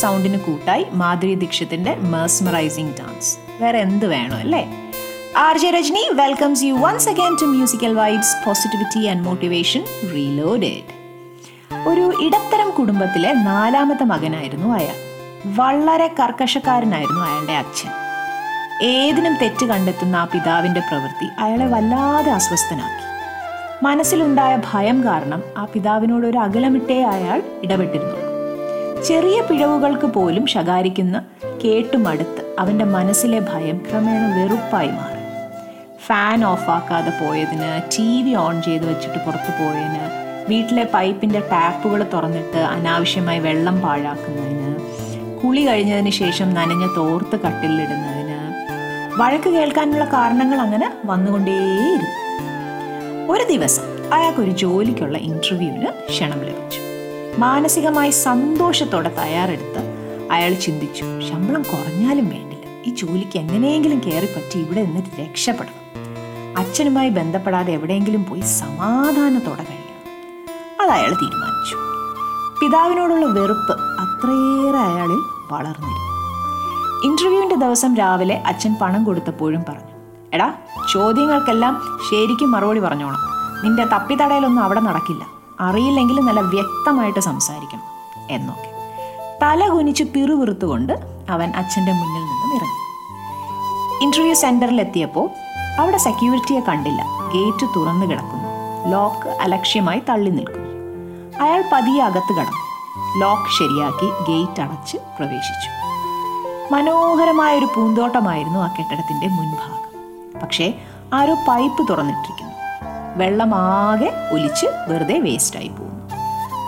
സൗണ്ടിന് കൂട്ടായി മാധുരി ദീക്ഷിത്തിന്റെ mesmerising dance വേറെ എന്ത് വേണം അല്ലേ? R J Rajani welcomes you once again to musical vibes positivity and motivation reloaded ഒരു ഇടത്തരം കുടുംബത്തിലെ നാലാമത്തെ മകനായിരുന്നു അയാൾ. വളരെ കർക്കശക്കാരനായിരുന്നു അയാളുടെ അച്ഛൻ. ഏതിനും തെറ്റ് കണ്ടെത്തുന്ന ആ പിതാവിന്റെ പ്രവൃത്തി അയാളെ വല്ലാതെ അസ്വസ്ഥനാക്കി. മനസ്സിലുണ്ടായ ഭയം കാരണം ആ പിതാവിനോട് ഒരു അകലമിട്ടേ അയാൾ ഇടപെട്ടിരുന്നുള്ളൂ ചെറിയ പിഴവുകൾക്ക് പോലും ശകാരിക്കുന്ന കേട്ടുമടുത്ത് അവന്റെ മനസ്സിലെ ഭയം ക്രമേണ വെറുപ്പായി മാറി. ഫാൻ ഓഫാക്കാതെ പോയതിന് ടി വി ഓൺ ചെയ്ത് വെച്ചിട്ട് പുറത്തു പോയതിന് വീട്ടിലെ പൈപ്പിന്റെ ടാപ്പുകൾ തുറന്നിട്ട് അനാവശ്യമായി വെള്ളം പാഴാക്കുന്നതിന് കുളി കഴിഞ്ഞതിന് ശേഷം നനഞ്ഞ തോർത്ത് കട്ടിലിടുന്നതിന് വഴക്ക് കേൾക്കാനുള്ള കാരണങ്ങൾ അങ്ങനെ വന്നുകൊണ്ടേയിരുന്നു. ഒരു ദിവസം അയാൾക്കൊരു ജോലിക്കുള്ള ഇന്റർവ്യൂവിന് ക്ഷണം ലഭിച്ചു. മാനസികമായി സന്തോഷത്തോടെ തയ്യാറെടുത്ത് അയാൾ ചിന്തിച്ചു ശമ്പളം കുറഞ്ഞാലും വേണ്ടില്ല. ഈ ജോലിക്ക് എങ്ങനെയെങ്കിലും കയറിപ്പറ്റി ഇവിടെ നിന്ന് രക്ഷപ്പെടണം. അച്ഛനുമായി ബന്ധപ്പെടാതെ എവിടെയെങ്കിലും പോയി സമാധാനത്തോടെ കഴിയണം. അത് അയാൾ തീരുമാനിച്ചു. പിതാവിനോടുള്ള വെറുപ്പ് അത്രയേറെ അയാളിൽ വളർന്നിരുന്നു. ഇന്റർവ്യൂവിന്റെ ദിവസം രാവിലെ അച്ഛൻ പണം കൊടുത്തപ്പോഴും പറഞ്ഞു എടാ ചോദ്യങ്ങൾക്കെല്ലാം ശരിക്കും മറുപടി പറഞ്ഞോണം നിന്റെ തപ്പിത്തടയിലൊന്നും അവിടെ നടക്കില്ല. അറിയില്ലെങ്കിൽ നല്ല വ്യക്തമായിട്ട് സംസാരിക്കണം എന്നൊക്കെ. തല കുനിച്ച് പിറുപിറുത്തുകൊണ്ട് അവൻ അച്ഛന്റെ മുന്നിൽ നിന്നും ഇറങ്ങി. ഇന്റർവ്യൂ സെന്ററിൽ എത്തിയപ്പോൾ അവിടെ സെക്യൂരിറ്റിയെ കണ്ടില്ല. ഗേറ്റ് തുറന്നു കിടക്കുന്നു. ലോക്ക് അലക്ഷ്യമായി തള്ളി നിൽക്കുന്നു. അയാൾ പതിയെ അകത്ത് കടന്നു. ലോക്ക് ശരിയാക്കി ഗേറ്റ് അടച്ച് പ്രവേശിച്ചു. മനോഹരമായ ഒരു പൂന്തോട്ടമായിരുന്നു ആ കെട്ടിടത്തിന്റെ മുൻഭാഗം. പക്ഷേ ആരോ പൈപ്പ് തുറന്നിട്ടിരിക്കുന്നു. വെള്ളമാകെ ഒലിച്ച് വെറുതെ വേസ്റ്റായി പോകുന്നു.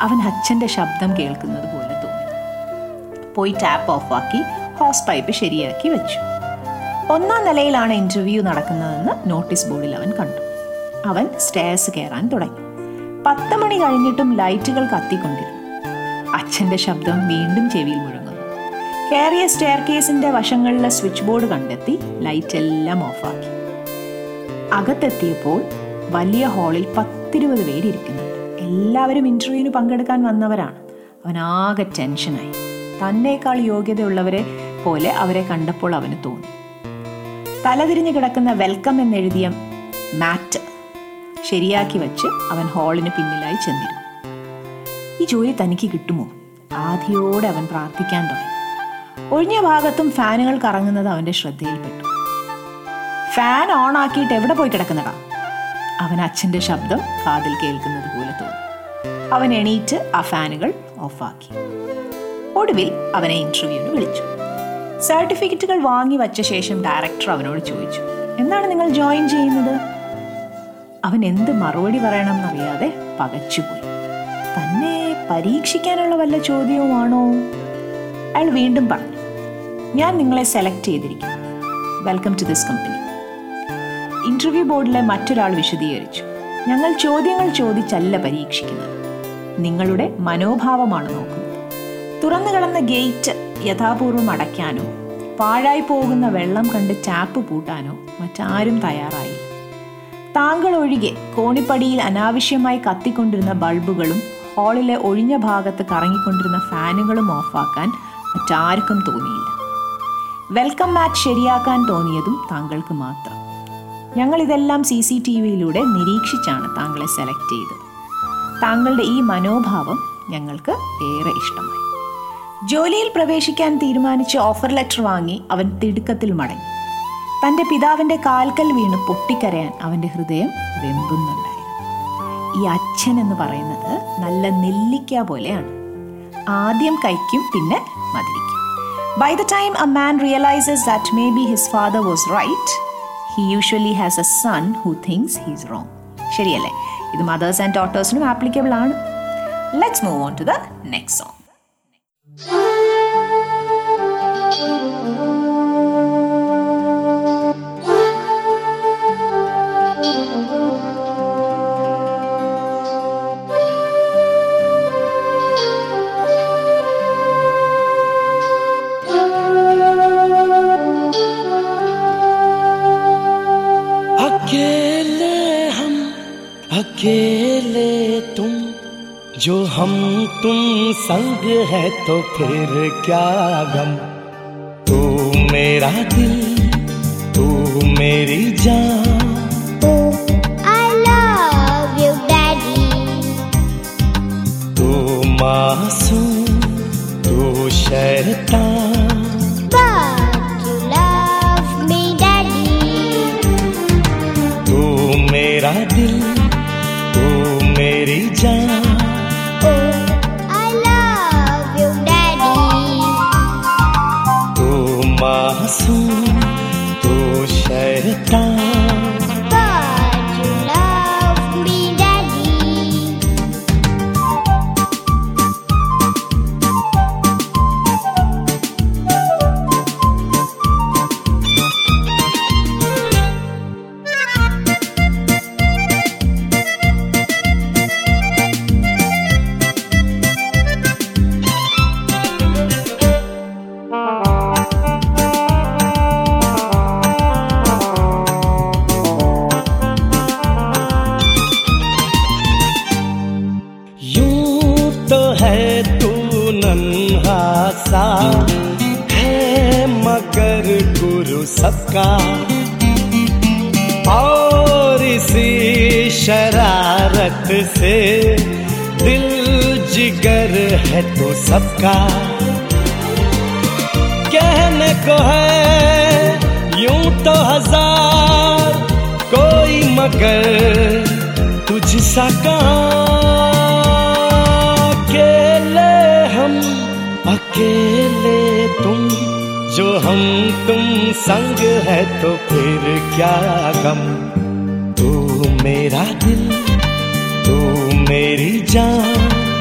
അവൻ അച്ഛന്റെ ശബ്ദം കേൾക്കുന്നത് പോലെ തോന്നി. പോയി ടാപ്പ് ഓഫാക്കി ഹോസ് പൈപ്പ് ശരിയാക്കി വെച്ചു. ഒന്നാം നിലയിലാണ് ഇന്റർവ്യൂ നടക്കുന്നതെന്ന് നോട്ടീസ് ബോർഡിൽ അവൻ കണ്ടു. അവൻ സ്റ്റേഴ്സ് കയറാൻ തുടങ്ങി. പത്ത് മണി കഴിഞ്ഞിട്ടും ലൈറ്റുകൾ കത്തിക്കൊണ്ടിരുന്നു. അച്ഛന്റെ ശബ്ദം വീണ്ടും ചെവിയിൽ മുഴങ്ങുന്നു. കയറിയ സ്റ്റെയർ കേസിന്റെ വശങ്ങളിലെ സ്വിച്ച് ബോർഡ് കണ്ടെത്തി ലൈറ്റ് എല്ലാം ഓഫാക്കി അകത്തെത്തിയപ്പോൾ വലിയ ഹാളിൽ പത്തിരുപത് പേര് ഇരിക്കുന്നുണ്ട് എല്ലാവരും ഇന്റർവ്യൂവിന് പങ്കെടുക്കാൻ വന്നവരാണ്. അവൻ ആകെ ടെൻഷനായി തന്നേക്കാൾ യോഗ്യതയുള്ളവരെ പോലെ അവരെ കണ്ടപ്പോൾ അവന് തോന്നി. തലതിരിഞ്ഞു കിടക്കുന്ന വെൽക്കം എന്നെഴുതിയ മാറ്റ് ശരിയാക്കി വച്ച് അവൻ ഹാളിന് പിന്നിലായി ചെന്നിരുന്നു. ഈ ജോലി തനിക്ക് കിട്ടുമോ? ആധിയോടെ അവൻ പ്രാർത്ഥിക്കാൻ തുടങ്ങി. ഒഴിഞ്ഞ ഭാഗത്തും ഫാനുകൾ കറങ്ങുന്നത് അവന്റെ ശ്രദ്ധയിൽപ്പെട്ടു. ഫാൻ ഓൺ ആക്കിയിട്ട് എവിടെ പോയി കിടക്കുന്നടാ? അവൻ അച്ഛന്റെ ശബ്ദം കാതിൽ കേൾക്കുന്നത് പോലെ തോന്നി. അവൻ എണീറ്റ് ആ ഫാനുകൾ ഓഫാക്കി. ഒടുവിൽ അവനെ ഇന്റർവ്യൂവിന് വിളിച്ചു. സർട്ടിഫിക്കറ്റുകൾ വാങ്ങി വച്ച ശേഷം ഡയറക്ടർ അവനോട് ചോദിച്ചു എന്നാണ് നിങ്ങൾ ജോയിൻ ചെയ്യുന്നത്? അവൻ എന്ത് മറുപടി പറയണമെന്നറിയാതെ പകച്ചുപോയി. തന്നെ പരീക്ഷിക്കാനുള്ള വല്ല ചോദ്യവുമാണോ? അയാൾ വീണ്ടും പറഞ്ഞു ഞാൻ നിങ്ങളെ സെലക്ട് ചെയ്തിരിക്കുന്നു. Welcome to this company interview ബോർഡിലെ മറ്റൊരാൾ വിശദീകരിച്ചു. ഞങ്ങൾ ചോദ്യങ്ങൾ ചോദിച്ചല്ല പരീക്ഷിക്കുന്നത്. നിങ്ങളുടെ മനോഭാവമാണ് നോക്കുന്നത്. തുറന്നു കിടന്ന ഗേറ്റ് യഥാപൂർവം അടയ്ക്കാനോ പാഴായി പോകുന്ന വെള്ളം കണ്ട് ടാപ്പ് പൂട്ടാനോ മറ്റാരും തയ്യാറായില്ല. താങ്കൾ ഒഴികെ കോണിപ്പടിയിൽ അനാവശ്യമായി കത്തിക്കൊണ്ടിരുന്ന ബൾബുകളും ഹാളിലെ ഒഴിഞ്ഞ ഭാഗത്ത് കറങ്ങിക്കൊണ്ടിരുന്ന ഫാനുകളും ഓഫാക്കാൻ മറ്റാർക്കും തോന്നിയില്ല. വെൽക്കം മാറ്റ് ശരിയാക്കാൻ തോന്നിയതും താങ്കൾക്ക് മാത്രം. ഞങ്ങൾ ഇതെല്ലാം സി സി ടി വിയിലൂടെ നിരീക്ഷിച്ചാണ് താങ്കളെ സെലക്ട് ചെയ്തത്. താങ്കളുടെ ഈ മനോഭാവം ഞങ്ങൾക്ക് ഏറെ ഇഷ്ടമായി. ജോലിയിൽ പ്രവേശിക്കാൻ തീരുമാനിച്ച് ഓഫർ ലെറ്റർ വാങ്ങി അവൻ തിടുക്കത്തിൽ മടങ്ങി. തന്റെ പിതാവിന്റെ കാൽക്കൽ വീണ് പൊട്ടിക്കരയാൻ അവന്റെ ഹൃദയം വെമ്പുന്നുണ്ടായിരുന്നു ഈ അച്ഛൻ എന്ന് പറയുന്നത് നല്ല നെല്ലിക്ക പോലെയാണ്. ആദ്യം കഴിക്കും പിന്നെ മതിരിക്കും by the time a man realises that maybe his father was right he usually has a son who thinks he's wrong ശരിയല്ലേ? ഇത് മദേഴ്സ് ആൻഡ് ഡോട്ടേഴ്സിനും ആപ്ലിക്കബിൾ ആണ്. Let's move on to the next song हम तुम संग है तो फिर क्या गम? तू मेरा दिल तू मेरी जान। I love you, Daddy. तू मासूम तू शैतान। मगर गुरु सबका। और इसी शरारत से दिल जिगर है तो सबका। कहने को है, यूँ तो हज़ार, कोई मगर तुझसा कहाँ जो हम तुम संग है तो फिर क्या गम? तू मेरा दिल, तू मेरी जान।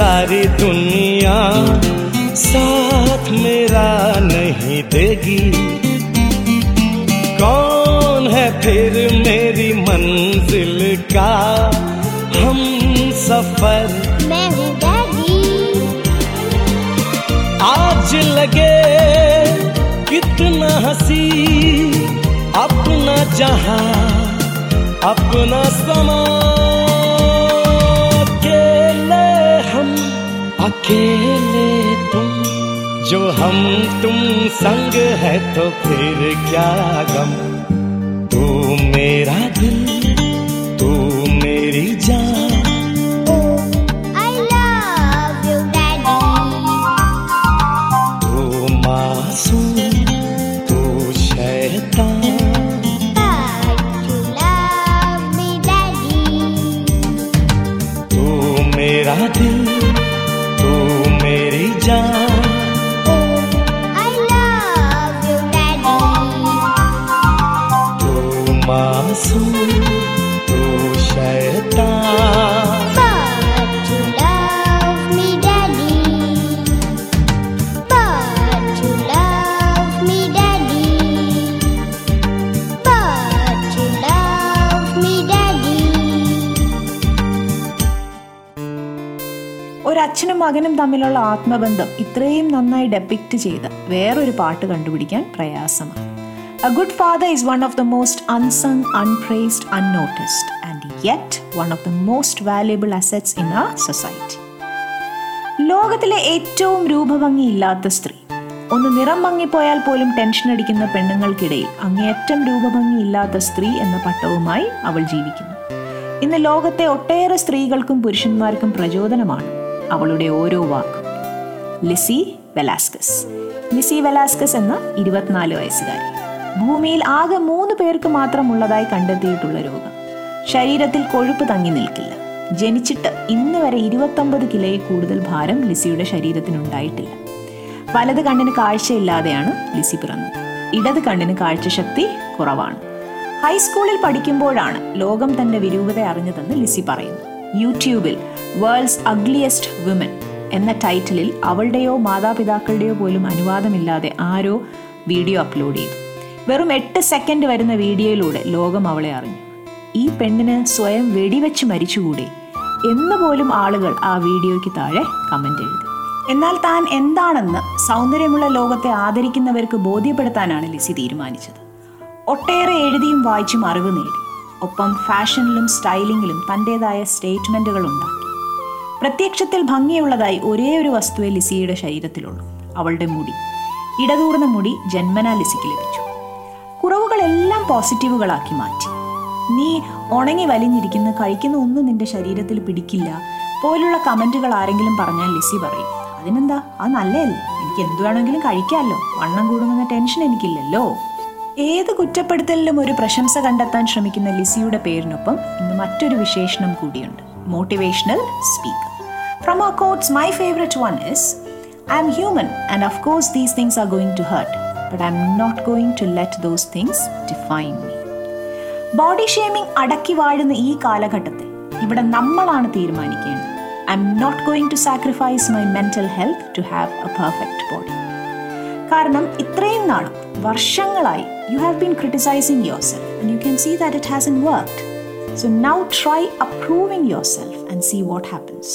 सारी दुनिया साथ मेरा नहीं देगी। कौन है फिर मेरी मंजिल का? हम सफ़र आज लगे कितना हसी अपना जहाँ अपना समा हम तुम संग है तो फिर क्या गम? तू मेरा दिल तू मेरी जान। മകനും തമ്മിലുള്ള ആത്മബന്ധം ഇത്രയും നന്നായി ഡെപ്പിക്റ്റ് ചെയ്ത വേറൊരു പാട്ട് കണ്ടുപിടിക്കാൻ പ്രയാസമാണ്. A good father is one of the most unsung unpraised unnoticed and yet one of the most valuable assets in a society ലോകത്തിലെ ഏറ്റവും രൂപഭംഗിയില്ലാത്ത സ്ത്രീ. ഒന്ന് നിറം മങ്ങിപ്പോയാൽ പോലും ടെൻഷൻ അടിക്കുന്ന പെണ്ണുങ്ങൾക്കിടയിൽ അങ്ങേയറ്റം രൂപഭംഗിയില്ലാത്ത സ്ത്രീ എന്ന പട്ടവുമായി അവൾ ജീവിക്കുന്നു. ഇന്ന് ലോകത്തെ ഒട്ടേറെ സ്ത്രീകൾക്കും പുരുഷന്മാർക്കും പ്രചോദനമാണ് അവളുടെ ഓരോ വാക്ക്. Lizzie Velasquez. ലിസി വെലാസ്കസ് എന്ന ഇരുപത്തിനാല് വയസ്സുകാരി. ഭൂമിയിൽ ആകെ മൂന്ന് പേർക്ക് മാത്രമുള്ളതായി കണ്ടെത്തിയിട്ടുള്ള രോഗം. ശരീരത്തിൽ കൊഴുപ്പ് തങ്ങി നിൽക്കില്ല. ജനിച്ചിട്ട് ഇന്ന് വരെ ഇരുപത്തൊമ്പത് കിലോയിൽ കൂടുതൽ ഭാരം ലിസിയുടെ ശരീരത്തിനുണ്ടായിട്ടില്ല. വലത് കണ്ണിന് കാഴ്ചയില്ലാതെയാണ് ലിസി പിറന്നത്. ഇടത് കണ്ണിന് കാഴ്ചശക്തി കുറവാണ്. ഹൈസ്കൂളിൽ പഠിക്കുമ്പോഴാണ് ലോകം തന്റെ വിരൂപത അറിഞ്ഞതെന്ന് ലിസി പറയുന്നു. യൂട്യൂബിൽ വേൾഡ്സ് അഗ്ലിയസ്റ്റ് വിമൻ എന്ന ടൈറ്റിലിൽ അവളുടെയോ മാതാപിതാക്കളുടെയോ പോലും അനുവാദമില്ലാതെ ആരോ വീഡിയോ അപ്ലോഡ് ചെയ്തു. വെറും എട്ട് സെക്കൻഡ് വരുന്ന വീഡിയോയിലൂടെ ലോകം അവളെ അറിഞ്ഞു. ഈ പെണ്ണിന് സ്വയം വെടിവെച്ച് മരിച്ചുകൂടി? എന്ന് പോലും ആളുകൾ ആ വീഡിയോയ്ക്ക് താഴെ കമന്റ് എഴുതി. എന്നാൽ താൻ എന്താണെന്ന് സൗന്ദര്യമുള്ള ലോകത്തെ ആദരിക്കുന്നവർക്ക് ബോധ്യപ്പെടുത്താനാണ് ലിസി തീരുമാനിച്ചത്. ഒട്ടേറെ എഴുതിയും വായിച്ചും അറിവ് നേടി. ഒപ്പം ഫാഷനിലും സ്റ്റൈലിങ്ങിലും തന്റെതായ സ്റ്റേറ്റ്മെന്റുകൾ ഉണ്ടാക്കി. പ്രത്യക്ഷത്തിൽ ഭംഗിയുള്ളതായി ഒരേ ഒരു വസ്തുവെ ലിസിയുടെ ശരീരത്തിലുള്ളൂ അവളുടെ മുടി. ഇടതൂർന്ന മുടി ജന്മനാ ലിസിക്ക് ലഭിച്ചു. കുറവുകളെല്ലാം പോസിറ്റീവുകളാക്കി മാറ്റി. നീ ഉണങ്ങി വലിഞ്ഞിരിക്കുന്ന കഴിക്കുന്ന ഒന്നും നിന്റെ ശരീരത്തിൽ പിടിക്കില്ല പോലുള്ള കമന്റുകൾ ആരെങ്കിലും പറഞ്ഞാൽ ലിസി പറയും. അതിനെന്താ? അത് നല്ലതല്ലേ? എനിക്ക് എന്തു വേണമെങ്കിലും കഴിക്കാമല്ലോ. വണ്ണം കൂടുമെന്ന ടെൻഷൻ എനിക്കില്ലല്ലോ. ഏത് കുറ്റപ്പെടുത്തലിലും ഒരു പ്രശംസ കണ്ടെത്താൻ ശ്രമിക്കുന്ന ലിസിയുടെ പേരിനൊപ്പം ഇന്ന് മറ്റൊരു വിശേഷണം കൂടിയുണ്ട്. Motivational speaker. From a quotes my favorite one is human and of course these things are going to hurt but I'm not going to let those things define me body shaming അടക്കി വാഴുന്ന ഈ കാലഘട്ടത്തിൽ ഇവിടെ നമ്മളാണ് തീരുമാനിക്കേണ്ടത്. I'm not going to sacrifice my mental health to have a perfect body കാരണം ഇത്രയും നാളും വർഷങ്ങളായി you have been criticising yourself and you can see that it hasn't worked so now try approving yourself and see what happens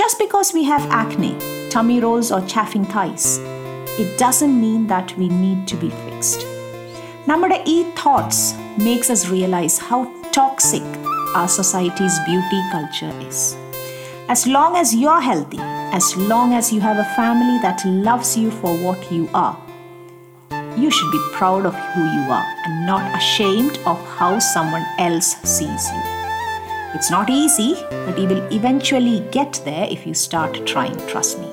Just because we have acne tummy rolls or chafing thais it doesn't mean that we need to be fixed നമ്മുടെ ഈ thoughts makes us realise how toxic our society's beauty culture is. As long as you're healthy, as long as you have a family that loves you for what you are, you should be proud of who you are and not ashamed of how someone else sees you. It's not easy, but you will eventually get there if you start trying, trust me.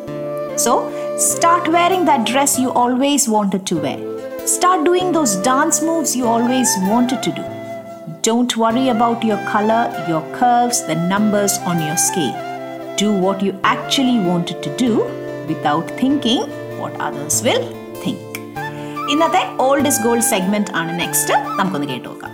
So, start wearing that dress you always wanted to wear. Start doing those dance moves you always wanted to do. Don't worry about your color, your curves, the numbers on your scale. Do what you actually wanted to do without thinking what others will think. ഇന്നത്തെ old is gold segment ആണ് next നമുക്കൊന്ന് കേട്ടു നോക്കാം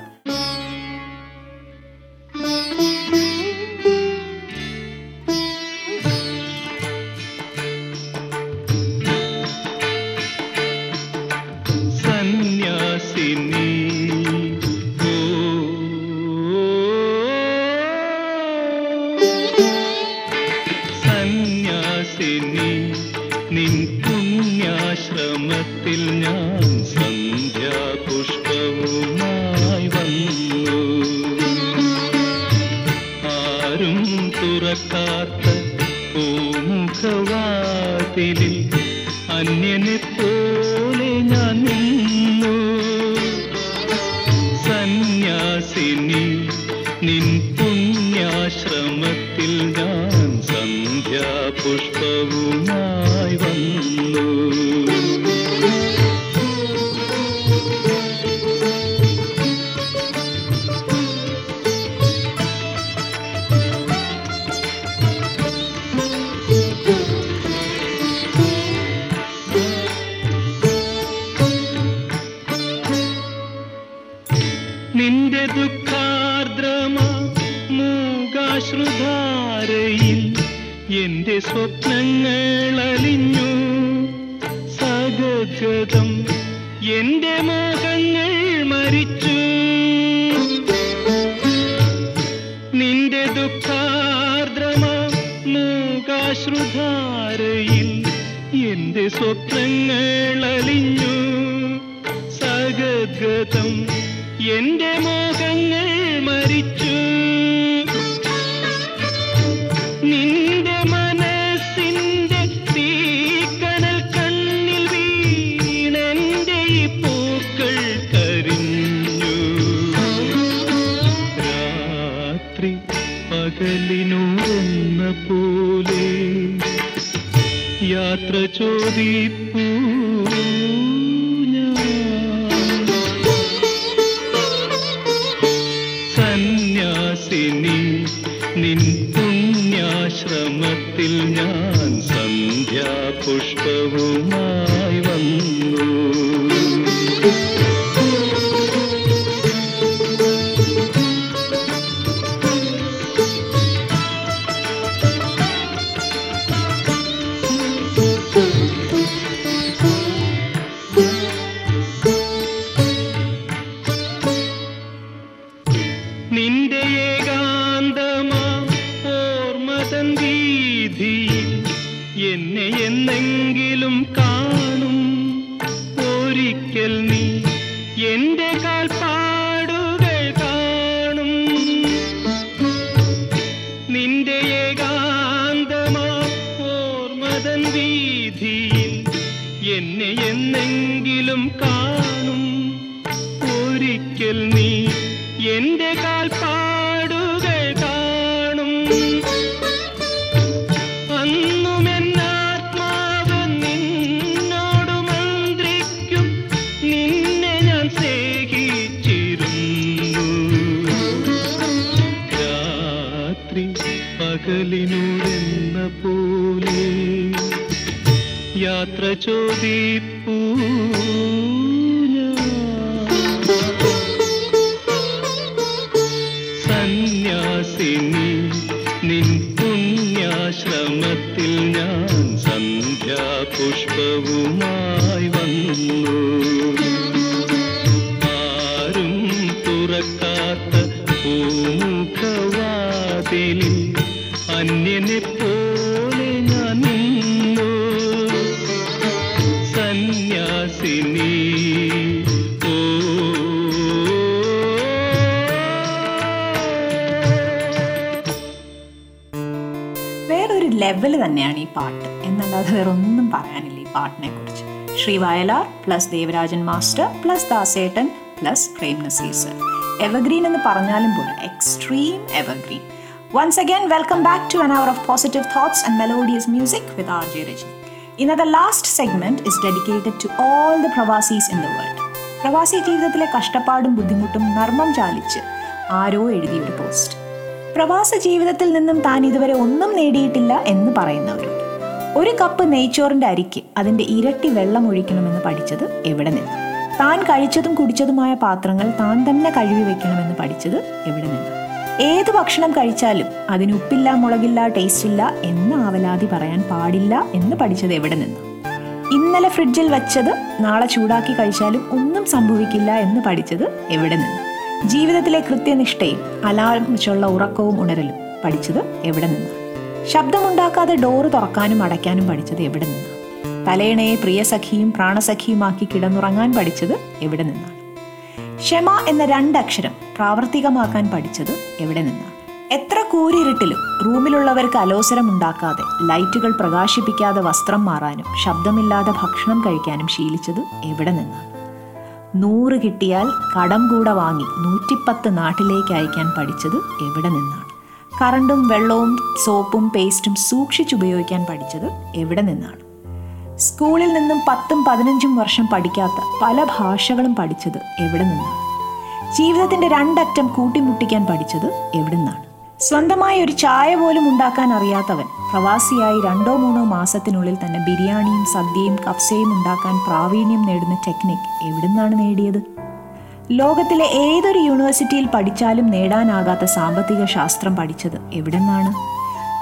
മൂകാശ്രുധാരയിൽ എന്റെ സ്വപ്നങ്ങൾ അലിഞ്ഞു സഗദ്ഗതം എന്റെ മോഹങ്ങൾ മരിച്ചു. യാത്ര യാത്ര പറയാനില്ല ഈ പാട്ടിനെ കുറിച്ച് Shri Vayalar plus Devarajan master plus ദാസേട്ടൻ plus Prem Nazir sir. Evergreen എന്ന് പറഞ്ഞാലും പോലും extreme evergreen. Once again welcome back to an hour of positive thoughts and melodious music with R J Rajani ഇന്നത്തെ last segment is dedicated to all the pravasis in the world പ്രവാസി ജീവിതത്തിലെ കഷ്ടപ്പാടും ബുദ്ധിമുട്ടും നർമ്മം ചാലിച്ച് ആരോ എഴുതിയൊരു post പ്രവാസ ജീവിതത്തിൽ നിന്നും താൻ ഇതുവരെ ഒന്നും നേടിയിട്ടില്ല എന്ന് പറയുന്നവരുണ്ട് ഒരു കപ്പ് നെയ്ച്ചോറിന്റെ അരിക്ക് അതിന്റെ ഇരട്ടി വെള്ളം ഒഴിക്കണമെന്ന് പഠിച്ചത് എവിടെ നിന്ന്? താൻ കഴിച്ചതും കുടിച്ചതുമായ പാത്രങ്ങൾ താൻ തന്നെ കഴുകി വെക്കണമെന്ന് പഠിച്ചത് എവിടെ നിന്ന്? ഏത് ഭക്ഷണം കഴിച്ചാലും അതിന് ഉപ്പില്ല മുളകില്ല ടേസ്റ്റ് ഇല്ല എന്ന് ആവലാതി പറയാൻ പാടില്ല എന്ന് പഠിച്ചത് എവിടെ നിന്ന്? ഇന്നലെ ഫ്രിഡ്ജിൽ വെച്ചത് നാളെ ചൂടാക്കി കഴിച്ചാലും ഒന്നും സംഭവിക്കില്ല എന്ന് പഠിച്ചത് എവിടെ നിന്ന്? ജീവിതത്തിലെ കൃത്യനിഷ്ഠയും അലാറം ഉറക്കവും ഉണരലും പഠിച്ചത് എവിടെ നിന്ന്? ശബ്ദമുണ്ടാക്കാതെ ഡോറ് തുറക്കാനും അടയ്ക്കാനും പഠിച്ചത് എവിടെ നിന്നാണ്? തലേണയെ പ്രിയസഖിയും പ്രാണസഖിയുമാക്കി കിടന്നുറങ്ങാൻ പഠിച്ചത് എവിടെ നിന്നാണ്? ക്ഷമ എന്ന രണ്ടക്ഷരം പ്രാവർത്തികമാക്കാൻ പഠിച്ചത് എവിടെ നിന്നാണ്? എത്ര കൂരിരുട്ടിലും റൂമിലുള്ളവർക്ക് അലോസരമുണ്ടാക്കാതെ ലൈറ്റുകൾ പ്രകാശിപ്പിക്കാതെ വസ്ത്രം മാറാനും ശബ്ദമില്ലാതെ ഭക്ഷണം കഴിക്കാനും ശീലിച്ചത് എവിടെ നിന്നാണ്? നൂറ് കിട്ടിയാൽ കടം കൂടെ വാങ്ങി നൂറ്റിപ്പത്ത് നാട്ടിലേക്ക് അയക്കാൻ പഠിച്ചത് എവിടെ നിന്നാണ്? കറണ്ടും വെള്ളവും സോപ്പും പേസ്റ്റും സൂക്ഷിച്ചുപയോഗിക്കാൻ പഠിച്ചത് എവിടെ നിന്നാണ്? സ്കൂളിൽ നിന്നും പത്തും പതിനഞ്ചും വർഷം പഠിക്കാത്ത പല ഭാഷകളും പഠിച്ചത് എവിടെ നിന്നാണ്? ജീവിതത്തിന്റെ രണ്ടറ്റം കൂട്ടിമുട്ടിക്കാൻ പഠിച്ചത് എവിടെ നിന്നാണ്? സ്വന്തമായി ഒരു ചായ പോലും ഉണ്ടാക്കാൻ അറിയാത്തവൻ പ്രവാസിയായി രണ്ടോ മൂന്നോ മാസത്തിനുള്ളിൽ തന്നെ ബിരിയാണിയും സദ്യയും കഫ്സയും ഉണ്ടാക്കാൻ പ്രാവീണ്യം നേടുന്ന ടെക്നിക് എവിടുന്നാണ് നേടിയത്? ലോകത്തിലെ ഏതൊരു യൂണിവേഴ്സിറ്റിയിൽ പഠിച്ചാലും നേടാനാകാത്ത സാമ്പത്തിക ശാസ്ത്രം പഠിച്ചത് എവിടെ നിന്നാണ്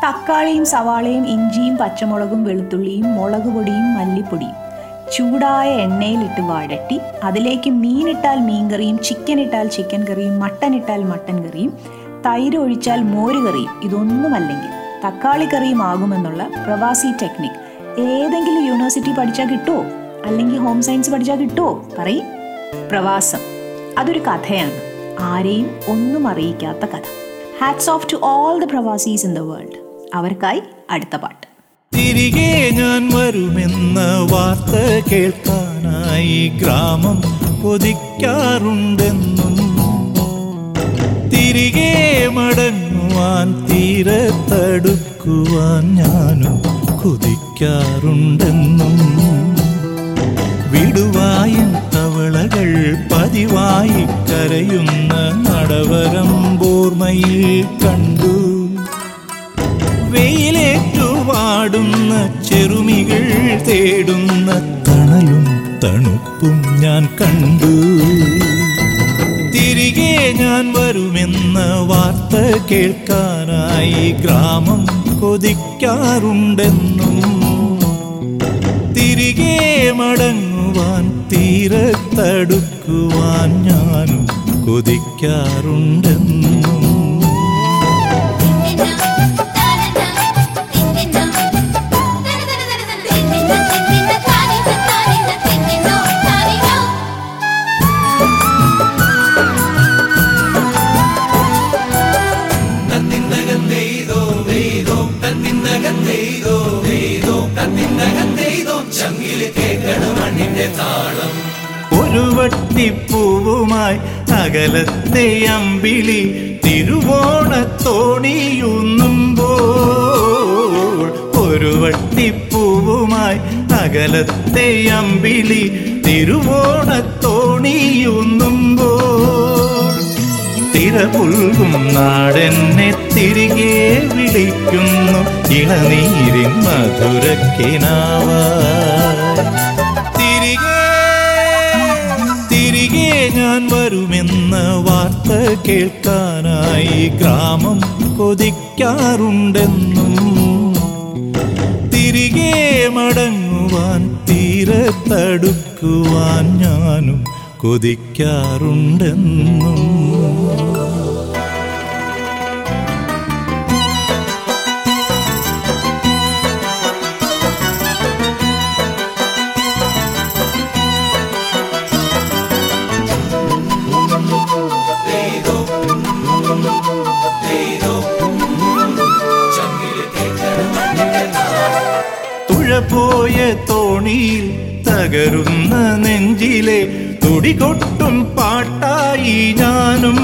തക്കാളിയും സവാളയും ഇഞ്ചിയും പച്ചമുളകും വെളുത്തുള്ളിയും മുളക് പൊടിയും മല്ലിപ്പൊടിയും. ചൂടായ എണ്ണയിലിട്ട് വഴട്ടി അതിലേക്ക് മീനിട്ടാൽ മീൻകറിയും ചിക്കൻ ഇട്ടാൽ ചിക്കൻ കറിയും മട്ടൻ ഇട്ടാൽ മട്ടൻ കറിയും തൈര് ഒഴിച്ചാൽ മോര് കറിയും. ഇതൊന്നുമല്ലെങ്കിൽ തക്കാളി കറിയും ആകുമെന്നുള്ള പ്രവാസി ടെക്നിക് ഏതെങ്കിലും യൂണിവേഴ്സിറ്റി പഠിച്ചാൽ കിട്ടുമോ അല്ലെങ്കിൽ ഹോം സയൻസ് പഠിച്ചാൽ കിട്ടുമോ പറയും. പ്രവാസം. അതൊരു കഥയാണ്. ആരെയും ഒന്നും അറിയിക്കാത്ത കഥ. Hats off to all the pravasis in the world അവർക്കായി അടുത്ത പാട്ട്. തിരികെ ഞാൻ വരുമെന്ന വാർത്ത കേൾക്കാനായി ഗ്രാമം കൊതിക്കാറുണ്ടെന്നും തിരികെ മടങ്ങുവാൻ തീരത്തടുക്കുവാൻ ഞാനും കൊതിക്കാറുണ്ടെന്നും വിടുവായും തവളകൾ പതിവായി കരയുന്ന നടവരം ബോർമയിൽ കണ്ടു. വെയിലേറ്റു വാടുന്ന ചെറുമികൾ തേടുന്ന തണലും തണുപ്പും ഞാൻ കണ്ടു. തിരികെ ഞാൻ വരുമെന്ന വാർത്ത കേൾക്കാനായി ഗ്രാമം കൊതിക്കാറുണ്ടെന്നും. തിരികെ മടങ്ങുവാൻ തീരത്തടുക്കുവാൻ ഞാനും കൊതിക്കാറുണ്ടെന്നും ഒരു വട്ടിപ്പൂവുമായി അകലത്തെ അമ്പിളി തിരുവോണത്തോണിയുന്നുമ്പോൾ ഒരു വട്ടിപ്പൂവുമായി അകലത്തെ അമ്പിളി തിരുവോണത്തോണിയുന്നുമ്പോൾ തിരപുൽകും നാടെന്നെ തിരികെ വിളിക്കുന്നു ഇളനീരിൻ മധുരക്കിനാവായി വരുമെന്ന വാർത്ത കേൾക്കാനായി ഗ്രാമം കൊതിക്കാറുണ്ടെന്നും തിരികെ മടങ്ങുവാൻ തീരത്തടുക്കുവാൻ ഞാനും കൊതിക്കാറുണ്ടെന്നും തുഴപോയ തോണിയിൽ തകരുന്ന നെഞ്ചിലെ തുടികൊട്ടും പാട്ടായി ഞാനും.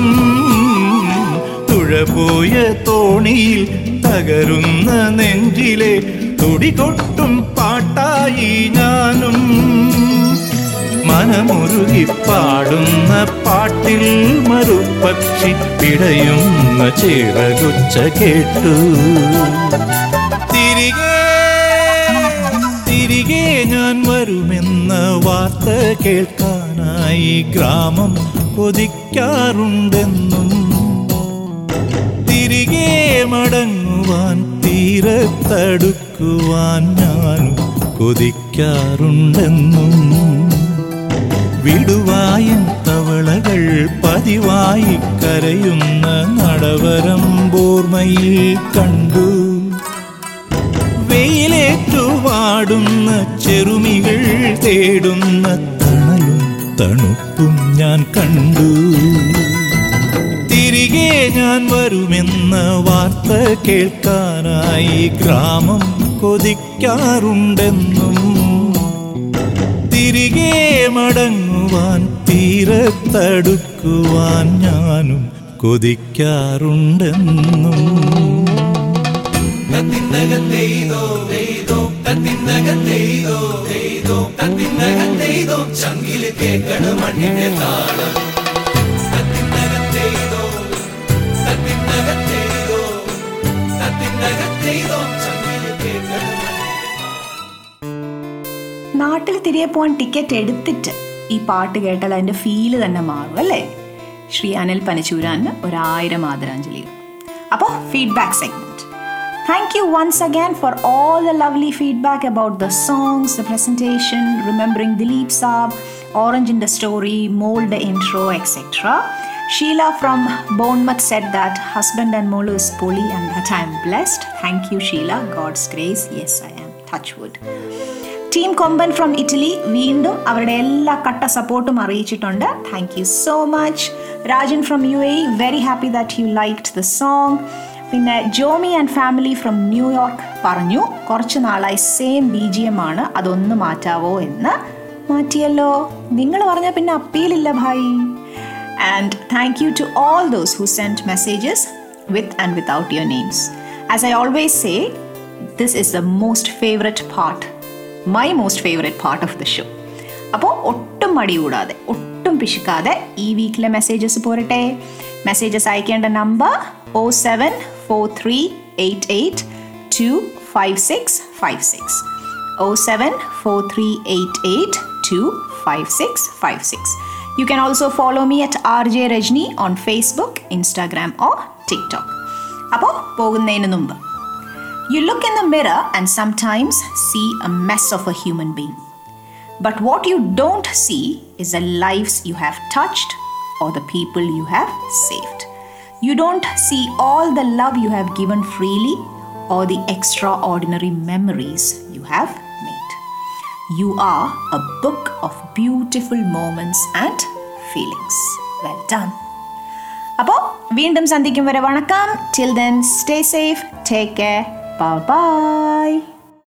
തുഴപോയ തോണിയിൽ തകരുന്ന നെഞ്ചിലെ തുടികൊട്ടും പാട്ടായി ഞാനും. മനമുരുകി പാടുന്ന പാട്ടിൽ മറുപക്ഷി പിടയുന്ന ചിറകുച്ച കേട്ടു. തിരികെ തിരികെ ഞാൻ വരുമെന്ന വാർത്ത കേൾക്കാനായി ഗ്രാമം കൊതിക്കാറുണ്ടെന്നും തിരികെ മടങ്ങുവാൻ തീരത്തടുക്കുവാൻ ഞാനും കൊതിക്കാറുണ്ടെന്നും വിടുവായൻ തവളകൾ പതിവായി കരയുന്ന നടവരം ബോർമയിൽ കണ്ടു. വെയിലേറ്റുവാടുന്ന ചെറുമികൾ തേടുന്ന തണലും തണുപ്പും ഞാൻ കണ്ടു. തിരികെ ഞാൻ വരുമെന്ന വാർത്ത കേൾക്കാനായി ഗ്രാമം കൊതിക്കാറുണ്ടെന്നും തിരികെ മടങ്ങുവാൻ തീരത്തടുക്കുവാൻ ഞാനും കൊതിക്കാറുണ്ടെന്നും. നാട്ടിൽ തിരികെ പോകാൻ ടിക്കറ്റ് എടുത്തിട്ട് ഈ പാട്ട് കേട്ടാൽ അതിന്റെ ഫീൽ തന്നെ മാറും അല്ലേ ശ്രീ അനിൽ പനച്ചൂരാന് ഒരായിരം ആദരാഞ്ജലികൾ അപ്പോൾ feedback segment thank you once again for all the lovely feedback about the songs the presentation remembering Dilip Saab orange in the story mould intro etcetera Sheila from Bournemouth said that husband and മോൾ is പൊളി and that I am blessed. Thank you, Sheila. God's grace. Yes, I am. Touch wood. Team Komban from Italy വീണ്ടും അവരുടെ എല്ലാ കട്ട സപ്പോർട്ടും അറിയിച്ചിട്ടുണ്ട്. Thank you so much Rajan from U A very happy that you like the song പിന്നെ Jomy and family from New York പറഞ്ഞു കുറച്ച് നാളായി സെയിം ബി ജി എം ആണ് അതൊന്ന് മാറ്റാവോ എന്ന്. മാറ്റിയല്ലോ. നിങ്ങൾ പറഞ്ഞാൽ പിന്നെ അപ്പീലില്ല Bhai. And thank you to all those who send messages with and without your names. As I always say this is the most favourite part, my most favourite part of the show അപ്പോൾ ഒട്ടും മടി കൂടാതെ ഒട്ടും പിശുക്കാതെ ഈ വീക്കിലെ messages പോരട്ടെ. Messages അയക്കേണ്ട number O seven four three eight eight two five six five six O seven four three eight eight two five six five six you can also follow me at R J Rajani on Facebook Instagram or TikTok അപ്പോൾ പോകുന്നതിന് മുമ്പ് You look in the mirror and sometimes see a mess of a human being. But what you don't see is the lives you have touched or the people you have saved. You don't see all the love you have given freely or the extraordinary memories you have made. You are a book of beautiful moments and feelings. Well done. അപ്പോൾ വീണ്ടും സന്ധിക്കും വരെ വണക്കം till then stay safe take care bye